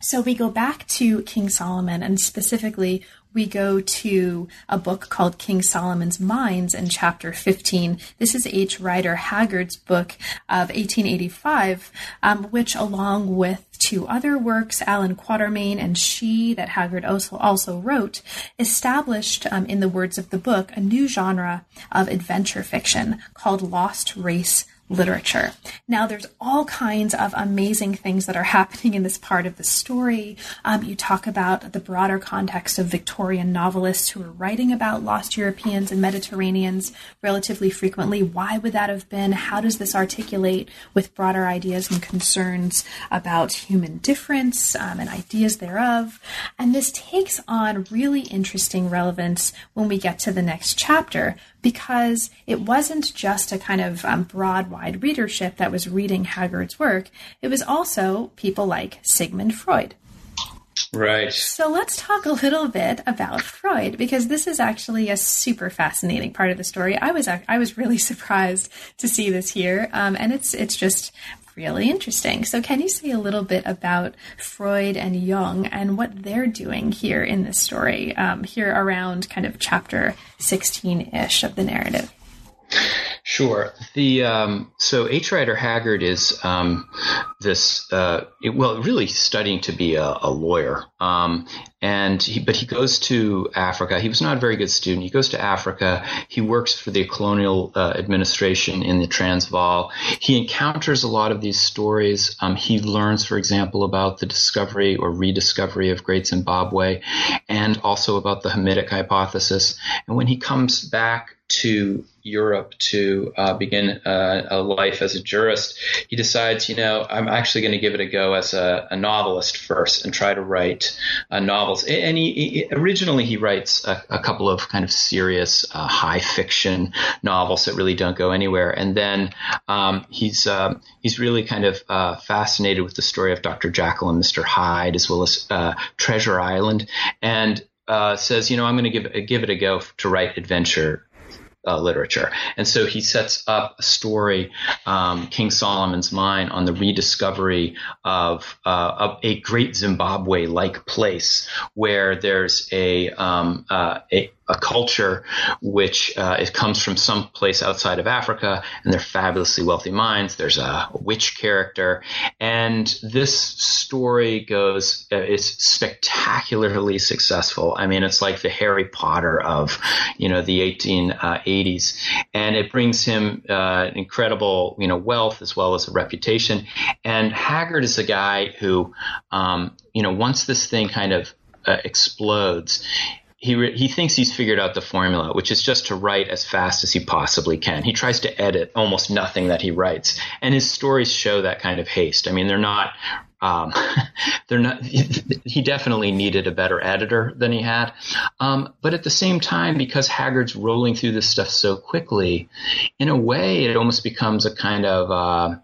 So we go back to King Solomon and specifically we go to a book called King Solomon's Mines in chapter 15. This is H. Rider Haggard's book of 1885, um, which, along with two other works, Allan Quatermain and She, that Haggard also, wrote, established, um, in the words of the book, a new genre of adventure fiction called Lost Race literature. Now, there's all kinds of amazing things that are happening in this part of the story. Um, you talk about the broader context of Victorian novelists who are writing about lost Europeans and Mediterraneans relatively frequently. Why would that have been? How does this articulate with broader ideas and concerns about human difference um, and ideas thereof? And this takes on really interesting relevance when we get to the next chapter because it wasn't just a kind of um, broad, wide readership that was reading Haggard's work. It was also people like Sigmund Freud. Right. So let's talk a little bit about Freud because this is actually a super fascinating part of the story. I was I was really surprised to see this here, um, and it's it's just really interesting. So, can you say a little bit about Freud and Jung and what they're doing here in this story, um, here around kind of chapter 16 ish of the narrative? Sure. The um, so H. Rider Haggard is um, this uh, it, well, really studying to be a, a lawyer, um, and he, but he goes to Africa. He was not a very good student. He goes to Africa. He works for the colonial uh, administration in the Transvaal. He encounters a lot of these stories. Um, he learns, for example, about the discovery or rediscovery of Great Zimbabwe, and also about the Hamitic hypothesis. And when he comes back to Europe to uh, begin uh, a life as a jurist, he decides, you know, I'm actually going to give it a go as a, a, novelist first and try to write uh, novels. And he, he, originally he writes a, a, couple of kind of serious uh, high fiction novels that really don't go anywhere. And then um, he's um, he's really kind of uh, fascinated with the story of Dr. Jekyll and Mr. Hyde as well as uh, Treasure Island, and uh, says, you know, I'm going to give give it a go to write adventure uh, literature. And so he sets up a story, um, King Solomon's Mine, on the rediscovery of, uh, of a great Zimbabwe like place where there's a, um, uh, a, a culture which uh, it comes from some place outside of Africa, and they're fabulously wealthy mines. There's a witch character, and this story goes uh, is spectacularly successful. I mean, it's like the Harry Potter of you know the 1880s, uh, and it brings him uh, incredible you know wealth as well as a reputation. And Haggard is a guy who um, you know once this thing kind of uh, explodes he re- he thinks he's figured out the formula, which is just to write as fast as he possibly can. He tries to edit almost nothing that he writes, and his stories show that kind of haste. I mean, they're not. Um, they're not. He definitely needed a better editor than he had, um, but at the same time, because Haggard's rolling through this stuff so quickly, in a way, it almost becomes a kind of. Uh,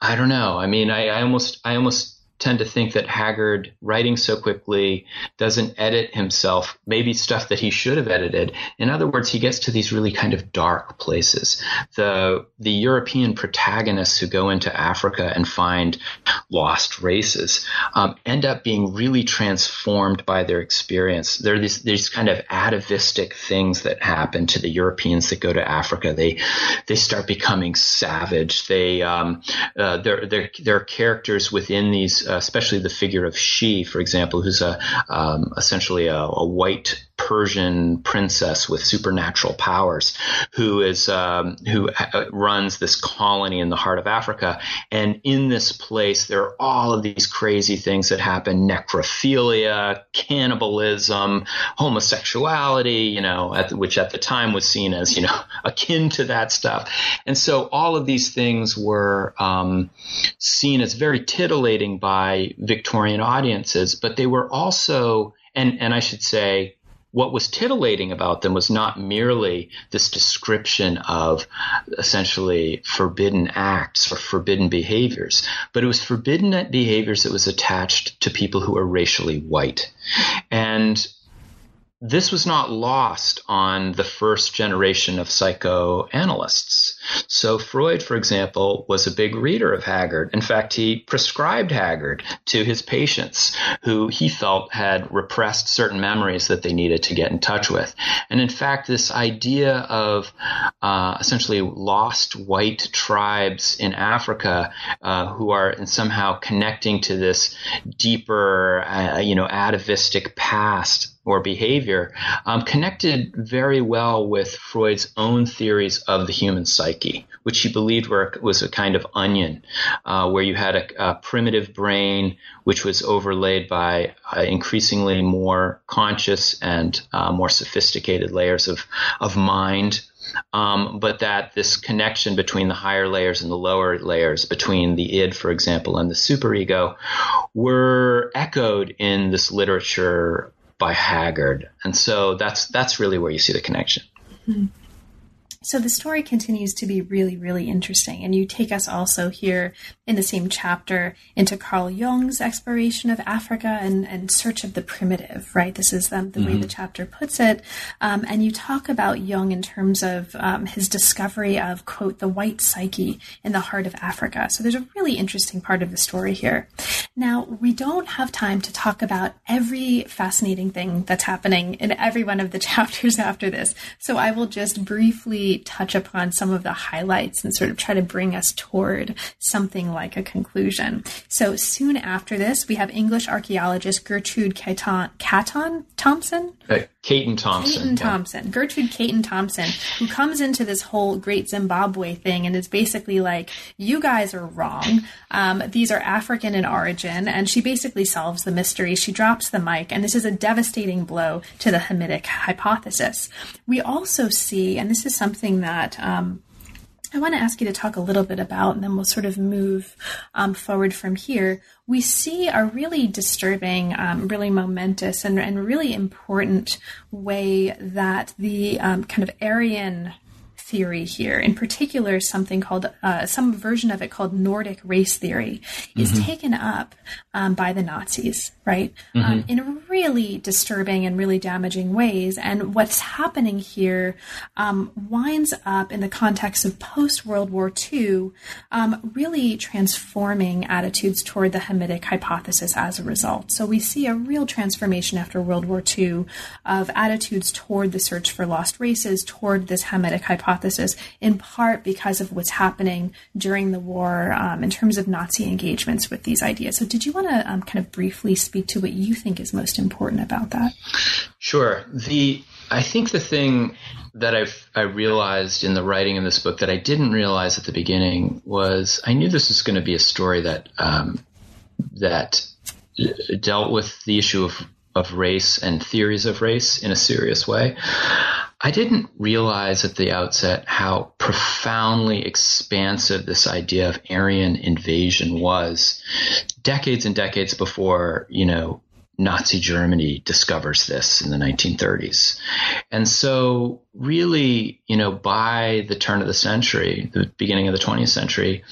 I don't know. I mean, I, I almost, I almost tend to think that Haggard, writing so quickly, doesn't edit himself, maybe stuff that he should have edited. In other words, he gets to these really kind of dark places. The, the European protagonists who go into Africa and find lost races um, end up being really transformed by their experience. There are these, these kind of atavistic things that happen to the Europeans that go to Africa. They, they start becoming savage. They, um, uh, characters within these, especially the figure of She, for example, who's a, um, essentially a, a white Persian princess with supernatural powers who is um, who uh, runs this colony in the heart of Africa. And in this place, there are all of these crazy things that happen: necrophilia, cannibalism, homosexuality. You know, at which at the time was seen as you know akin to that stuff. And so all of these things were um, seen as very titillating by Victorian audiences, but they were also and and I should say what was titillating about them was not merely this description of essentially forbidden acts or forbidden behaviors, but it was forbidden behaviors that was attached to people who are racially white. And this was not lost on the first generation of psychoanalysts. So Freud, for example, was a big reader of Haggard. In fact, he prescribed Haggard to his patients who he felt had repressed certain memories that they needed to get in touch with. And in fact, this idea of uh, essentially lost white tribes in Africa uh, who are somehow connecting to this deeper, uh, you know, atavistic past or behavior um, connected very well with Freud's own theories of the human psyche, which he believed were, was a kind of onion, uh, where you had a, a, primitive brain which was overlaid by uh, increasingly more conscious and uh, more sophisticated layers of, of mind. Um, but that this connection between the higher layers and the lower layers, between the id, for example, and the superego, were echoed in this literature by Haggard. And so that's that's really where you see the connection. Mm-hmm. So the story continues to be really, really interesting. And you take us also here in the same chapter into Carl Jung's exploration of Africa and, and search of the primitive, right? This is um, the mm-hmm. way the chapter puts it. Um, and you talk about Jung in terms of um, his discovery of, quote, the white psyche in the heart of Africa. So there's a really interesting part of the story here. Now, we don't have time to talk about every fascinating thing that's happening in every one of the chapters after this. So I will just briefly touch upon some of the highlights and sort of try to bring us toward something like a conclusion. So soon after this, we have English archaeologist Gertrude Caton, Caton Thompson. Hey. Caton Thompson. Caton Thompson. Yeah. Gertrude Caton Thompson, who comes into this whole Great Zimbabwe thing and is basically like, you guys are wrong. Um, these are African in origin. And she basically solves the mystery. She drops the mic. And this is a devastating blow to the Hamitic hypothesis. We also see, and this is something that, um, I want to ask you to talk a little bit about, and then we'll sort of move um, forward from here. We see a really disturbing, um, really momentous, and, and really important way that the um, kind of Aryan theory here, in particular, something called uh, some version of it called Nordic race theory, is mm-hmm. taken up um, by the Nazis, right? Mm-hmm. Um, in really disturbing and really damaging ways. And what's happening here um, winds up in the context of post World War II, um, really transforming attitudes toward the Hamitic hypothesis as a result. So we see a real transformation after World War II of attitudes toward the search for lost races, toward this Hamitic hypothesis hypothesis, in part because of what's happening during the war um, in terms of Nazi engagements with these ideas. So, did you want to um, kind of briefly speak to what you think is most important about that? Sure. The I think the thing that I've I realized in the writing of this book that I didn't realize at the beginning was I knew this was going to be a story that um, that dealt with the issue of of race and theories of race in a serious way. I didn't realize at the outset how profoundly expansive this idea of Aryan invasion was decades and decades before, you know, Nazi Germany discovers this in the 1930s. And so, really, you know, by the turn of the century, the beginning of the 20th century,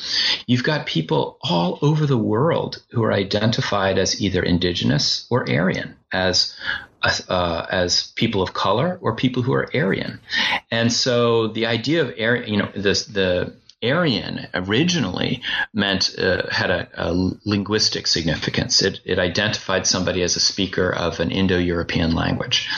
you've got people all over the world who are identified as either indigenous or Aryan, as uh, as people of color or people who are Aryan. And so the idea of Aryan, you know, this, the Aryan originally meant uh, had a, a, linguistic significance. It, it, identified somebody as a speaker of an Indo-European language.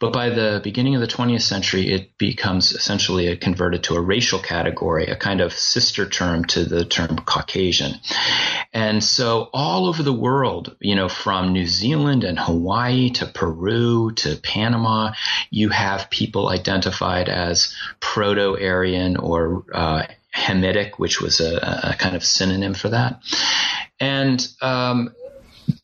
But by the beginning of the 20th century, it becomes essentially converted to a racial category, a kind of sister term to the term Caucasian. And so all over the world, you know, from New Zealand and Hawaii to Peru to Panama, you have people identified as Proto-Aryan or uh, Hamitic, which was a, a, kind of synonym for that. And um,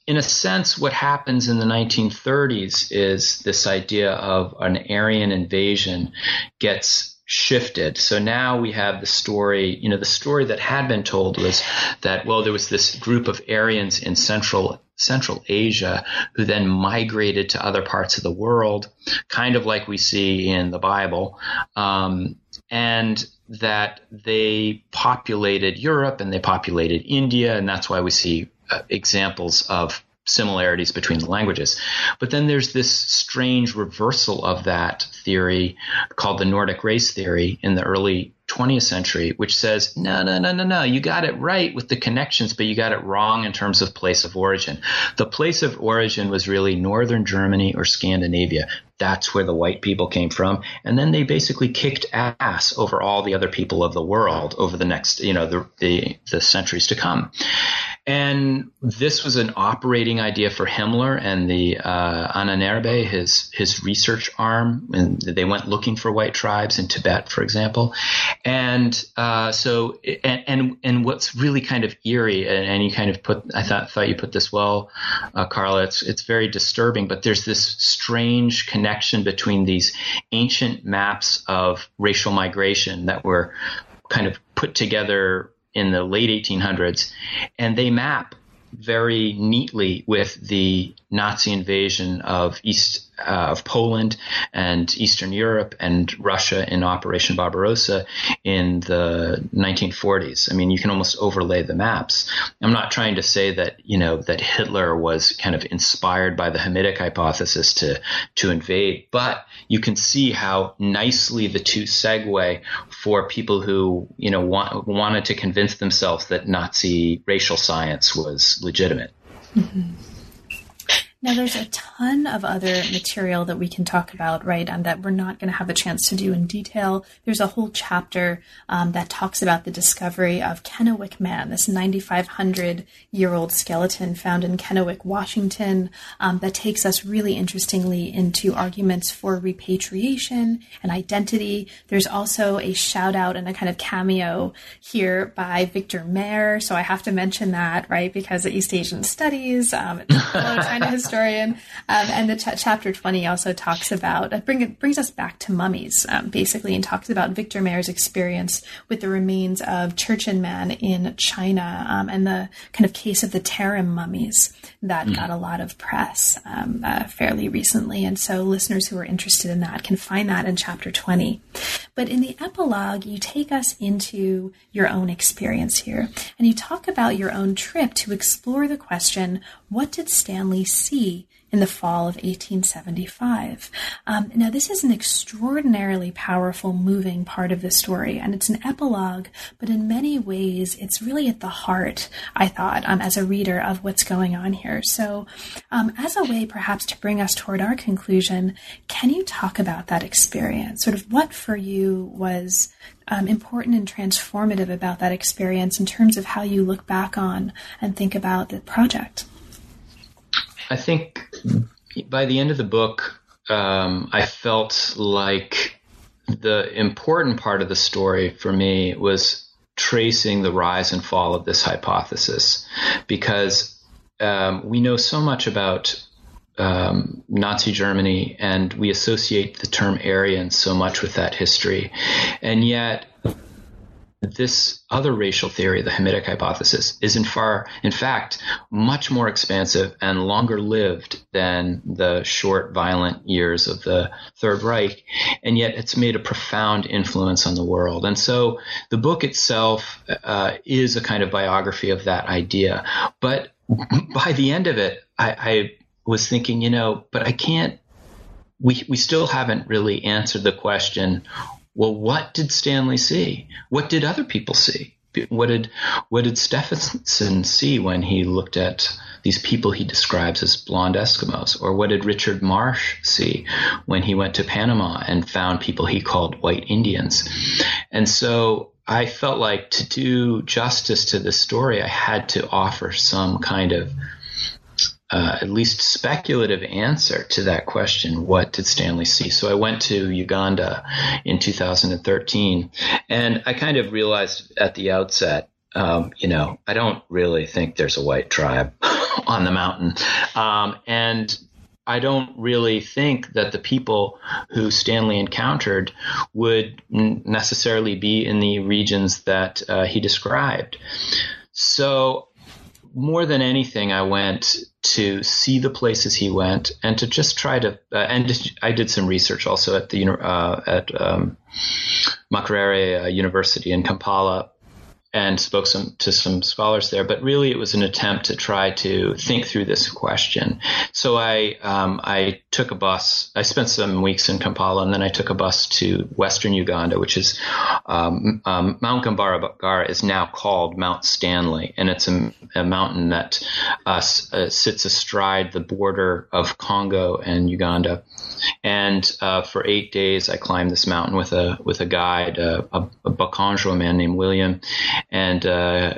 in a sense, what happens in the 1930s is this idea of an Aryan invasion gets shifted. So now we have the story, you know, the story that had been told was that, well, there was this group of Aryans in Central Central Asia who then migrated to other parts of the world, kind of like we see in the Bible. Um, and that they populated Europe and they populated India, and that's why we see uh, examples of similarities between the languages. But then there's this strange reversal of that theory called the Nordic race theory in the early 20th century, which says, no, no, no, no, no, you got it right with the connections, but you got it wrong in terms of place of origin. The place of origin was really northern Germany or Scandinavia. That's where the white people came from. And then they basically kicked ass over all the other people of the world over the next, you know, the, the, the centuries to come. And this was an operating idea for Himmler and the uh, Ahnenerbe, his his research arm, and they went looking for white tribes in Tibet, for example. And uh, so, and, and, and what's really kind of eerie, and, and, you kind of put, I thought thought you put this well, uh, Carla. It's it's very disturbing, but there's this strange connection between these ancient maps of racial migration that were kind of put together in the late 1800s, and they map very neatly with the Nazi invasion of East uh, of Poland and Eastern Europe and Russia in Operation Barbarossa in the 1940s. I mean, you can almost overlay the maps. I'm not trying to say that you know that Hitler was kind of inspired by the Hamitic hypothesis to to invade, but you can see how nicely the two segue for people who you know want, wanted to convince themselves that Nazi racial science was legitimate. Mm-hmm. Now, there's a ton of other material that we can talk about, right? And that we're not going to have a chance to do in detail. There's a whole chapter um, that talks about the discovery of Kennewick Man, this 9,500 year old skeleton found in Kennewick, Washington, um, that takes us really interestingly into arguments for repatriation and identity. There's also a shout out and a kind of cameo here by Victor Mair. So I have to mention that, right? Because of East Asian Studies, um, China historian. Um, and the ch- chapter 20 also talks about, uh, bring, brings us back to mummies, um, basically, and talks about Victor Mair's experience with the remains of Cherchen Man in China um, and the kind of case of the Tarim mummies that mm. got a lot of press um, uh, fairly recently. And so listeners who are interested in that can find that in chapter 20. But in the epilogue, you take us into your own experience here, and you talk about your own trip to explore the question what did Stanley see in the fall of 1875. Um, now, this is an extraordinarily powerful, moving part of the story, and it's an epilogue, but in many ways, it's really at the heart, I thought, um, as a reader, of what's going on here. So, um, as a way perhaps to bring us toward our conclusion, can you talk about that experience? Sort of what for you was um, important and transformative about that experience in terms of how you look back on and think about the project? I think by the end of the book, um, I felt like the important part of the story for me was tracing the rise and fall of this hypothesis because um, we know so much about um, Nazi Germany and we associate the term Aryan so much with that history. And yet, this other racial theory, the Hamitic hypothesis, is in far, in fact, much more expansive and longer lived than the short, violent years of the Third Reich, and yet it's made a profound influence on the world. And so the book itself uh, is a kind of biography of that idea. But by the end of it, I, I was thinking, you know, but I can't. We we still haven't really answered the question well, what did Stanley see? What did other people see? What did what did Stefansson see when he looked at these people he describes as blonde Eskimos? Or what did Richard Marsh see when he went to Panama and found people he called white Indians? And so I felt like to do justice to this story, I had to offer some kind of uh, at least speculative answer to that question what did Stanley see? So I went to Uganda in 2013, and I kind of realized at the outset, um, you know, I don't really think there's a white tribe on the mountain. Um, and I don't really think that the people who Stanley encountered would necessarily be in the regions that uh, he described. So more than anything, I went to see the places he went and to just try to. Uh, and I did some research also at the uh, at um, Makerere uh, University in Kampala and spoke some to some scholars there. But really, it was an attempt to try to think through this question. So I um, I took a bus. I spent some weeks in Kampala, and then I took a bus to Western Uganda, which is um, um, Mount Gambaragara is now called Mount Stanley, and it's a, a mountain that uh, uh, sits astride the border of Congo and Uganda. And uh, for eight days, I climbed this mountain with a with a guide, uh, a, a Bakonjo, man named William, and uh,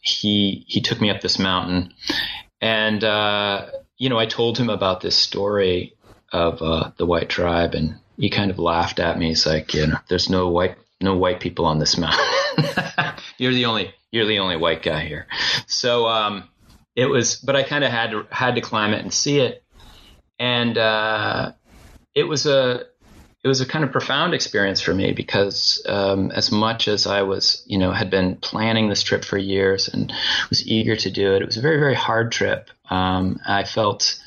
he he took me up this mountain, and uh, you know I told him about this story of uh, the white tribe, and he kind of laughed at me. He's like, you know, there's no white no white people on this mountain. you're the only you're the only white guy here. So um, it was, but I kind of had to had to climb it and see it, and uh, it was a it was a kind of profound experience for me because um, as much as I was, you know, had been planning this trip for years and was eager to do it, it was a very, very hard trip. Um, I felt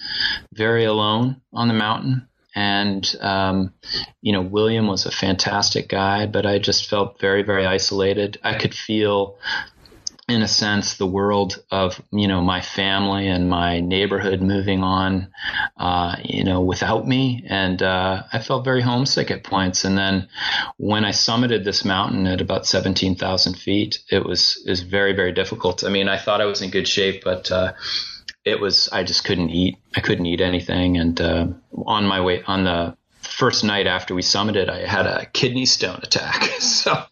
very alone on the mountain. And, um, you know, William was a fantastic guy, but I just felt very, very isolated. I could feel in a sense, the world of you know my family and my neighborhood moving on, uh, you know, without me, and uh, I felt very homesick at points. And then when I summited this mountain at about seventeen thousand feet, it was is very very difficult. I mean, I thought I was in good shape, but uh, it was I just couldn't eat. I couldn't eat anything, and uh, on my way on the first night after we summited, I had a kidney stone attack. so,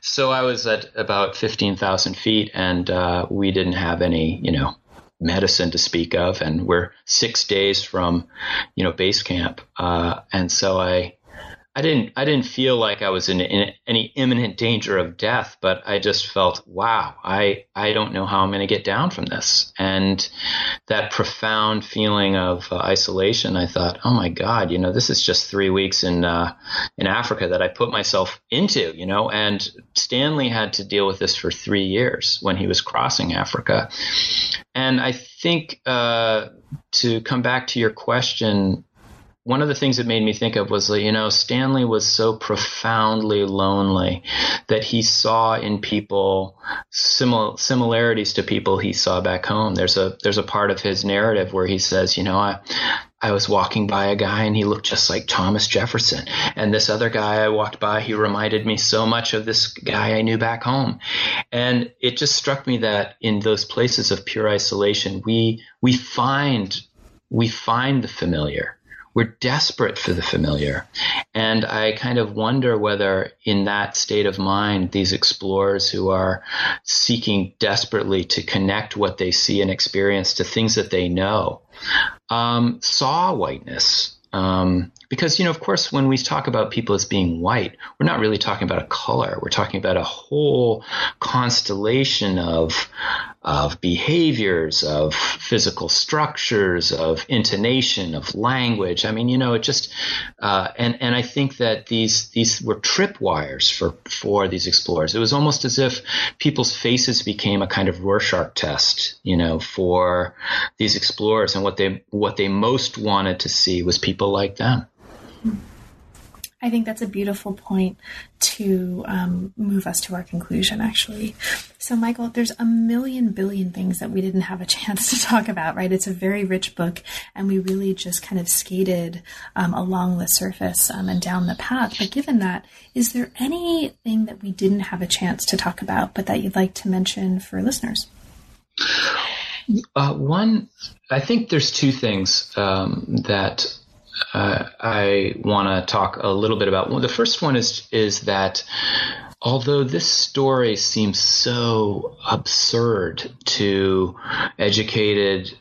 so I was at about 15,000 feet and, uh, we didn't have any, you know, medicine to speak of. And we're six days from, you know, base camp. Uh, and so I, I didn't I didn't feel like I was in, in, any imminent danger of death, but I just felt, wow, I I don't know how I'm going to get down from this, and that profound feeling of uh, isolation. I thought, oh my God, you know, this is just three weeks in uh, in Africa that I put myself into, you know, and Stanley had to deal with this for three years when he was crossing Africa, and I think uh, to come back to your question one of the things that made me think of was, you know, Stanley was so profoundly lonely that he saw in people simil- similarities to people he saw back home. There's a there's a part of his narrative where he says, you know, I I was walking by a guy and he looked just like Thomas Jefferson. And this other guy I walked by, he reminded me so much of this guy I knew back home. And it just struck me that in those places of pure isolation, we we find we find the familiar we're desperate for the familiar. And I kind of wonder whether in that state of mind, these explorers who are seeking desperately to connect what they see and experience to things that they know, um, saw whiteness. Um, because, you know, of course, when we talk about people as being white, we're not really talking about a color. We're talking about a whole constellation of of behaviors, of physical structures, of intonation, of language. I mean, you know, it just uh, and and I think that these these were tripwires for for these explorers. It was almost as if people's faces became a kind of Rorschach test, you know, for these explorers, and what they what they most wanted to see was people like them. I think that's a beautiful point to um, move us to our conclusion, actually. So, Michael, there's a million billion things that we didn't have a chance to talk about, right? It's a very rich book, and we really just kind of skated um, along the surface um, and down the path. But given that, is there anything that we didn't have a chance to talk about, but that you'd like to mention for listeners? Uh, one, I think there's two things um, that uh, I want to talk a little bit about. The first one is is that although this story seems so absurd to educated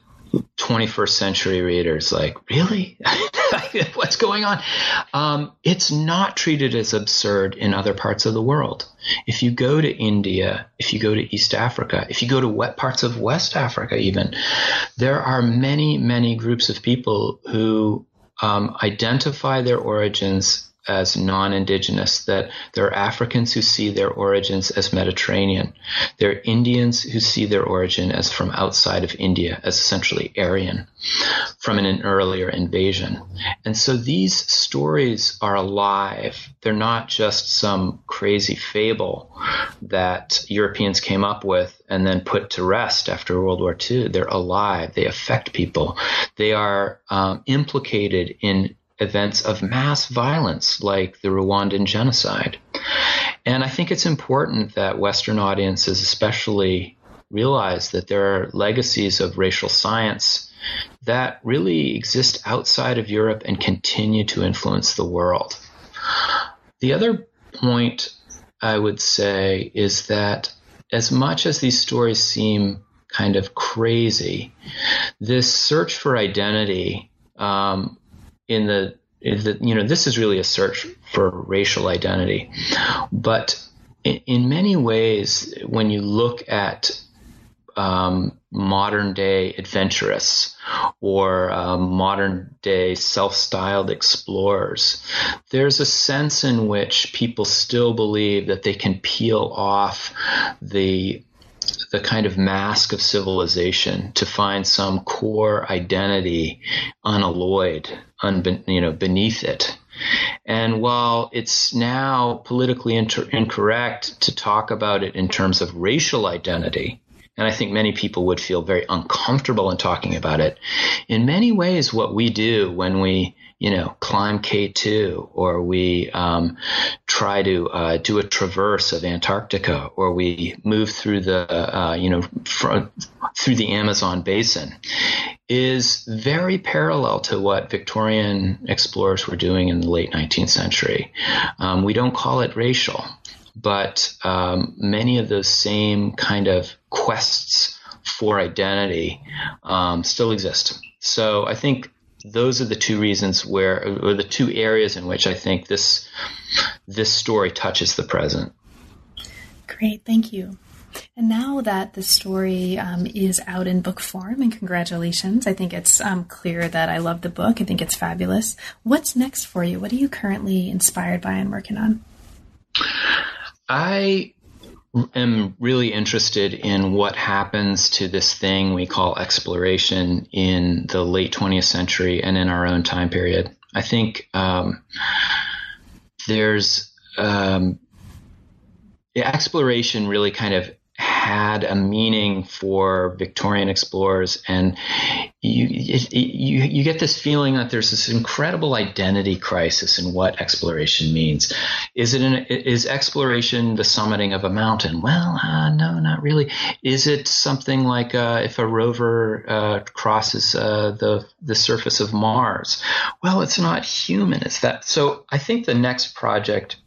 21st century readers like really what's going on um, it's not treated as absurd in other parts of the world if you go to india if you go to east africa if you go to wet parts of west africa even there are many many groups of people who um, identify their origins as non-indigenous, that there are Africans who see their origins as Mediterranean. There are Indians who see their origin as from outside of India, as essentially Aryan, from an, an earlier invasion. And so these stories are alive. They're not just some crazy fable that Europeans came up with and then put to rest after World War II. They're alive. They affect people. They are um, implicated in events of mass violence like the Rwandan genocide. And I think it's important that Western audiences, especially, realize that there are legacies of racial science that really exist outside of Europe and continue to influence the world. The other point I would say is that as much as these stories seem kind of crazy, this search for identity um, in the you know this is really a search for racial identity, but in, in many ways, when you look at um, modern day adventurists or um, modern day self styled explorers. There's a sense in which people still believe that they can peel off the the kind of mask of civilization to find some core identity unalloyed, unbe- you know, beneath it. And while it's now politically inter- incorrect to talk about it in terms of racial identity, and I think many people would feel very uncomfortable in talking about it. In many ways, what we do when we you know, climb K2, or we um, try to uh, do a traverse of Antarctica, or we move through the, uh, you know, fr- through the Amazon basin, is very parallel to what Victorian explorers were doing in the late 19th century. Um, we don't call it racial, but um, many of those same kind of quests for identity um, still exist. So I think those are the two reasons where, or the two areas in which I think this this story touches the present. Great, thank you. And now that the story um, is out in book form, and congratulations, I think it's um, clear that I love the book. I think it's fabulous. What's next for you? What are you currently inspired by and working on? I am really interested in what happens to this thing we call exploration in the late 20th century and in our own time period. I think um, there's um, exploration really kind of had a meaning for Victorian explorers, and you you you get this feeling that there's this incredible identity crisis in what exploration means. Is it an, is exploration the summiting of a mountain? Well, uh, no, not really. Is it something like uh, if a rover uh, crosses uh, the the surface of Mars? Well, it's not human. It's that. So I think the next project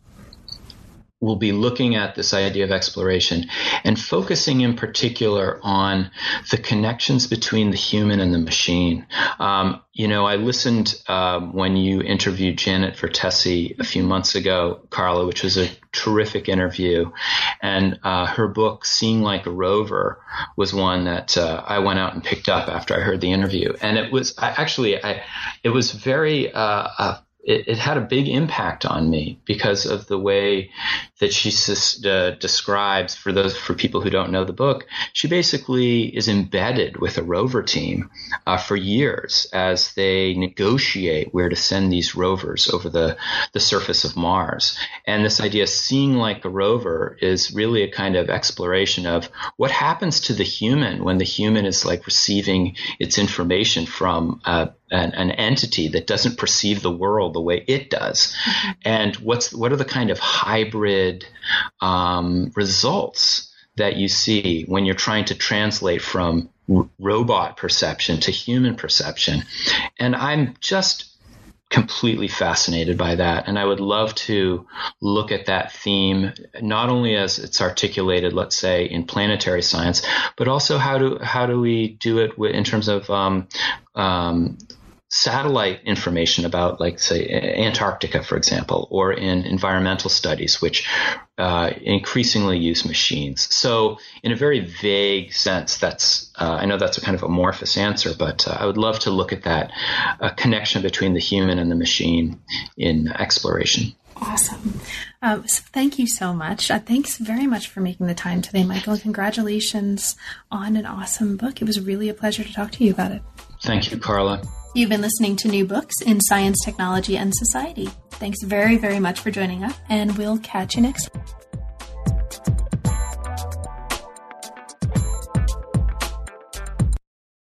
we'll be looking at this idea of exploration and focusing in particular on the connections between the human and the machine. Um, you know, I listened um, when you interviewed Janet Vertesi a few months ago, Carla, which was a terrific interview. And uh, her book, Seeing Like a Rover, was one that uh, I went out and picked up after I heard the interview. And it was I, actually, I, it was very uh it, it, had a big impact on me because of the way that she uh, describes for those for people who don't know the book. She basically is embedded with a rover team uh, for years as they negotiate where to send these rovers over the the surface of Mars. And this idea of seeing like a rover is really a kind of exploration of what happens to the human when the human is like receiving its information from uh, an, an, entity that doesn't perceive the world the way it does, mm-hmm. and what's what are the kind of hybrid um, results that you see when you're trying to translate from r- robot perception to human perception, and I'm just completely fascinated by that. And i would love to look at that theme not only as it's articulated let's say in planetary science but also how do how do we do it in terms of um, um, satellite information about, like, say, Antarctica, for example, or in environmental studies, which uh, increasingly use machines. So, in a very vague sense, that's uh, I know that's a kind of amorphous answer, but uh, I would love to look at that connection between the human and the machine in exploration. Awesome. Um, so thank you so much. Uh, thanks very much for making the time today, Michael. Congratulations on an awesome book. It was really a pleasure to talk to you about it. Thank you, Carla. You've been listening to New Books in Science, Technology, and Society. Thanks very, very much for joining us, and we'll catch you next time.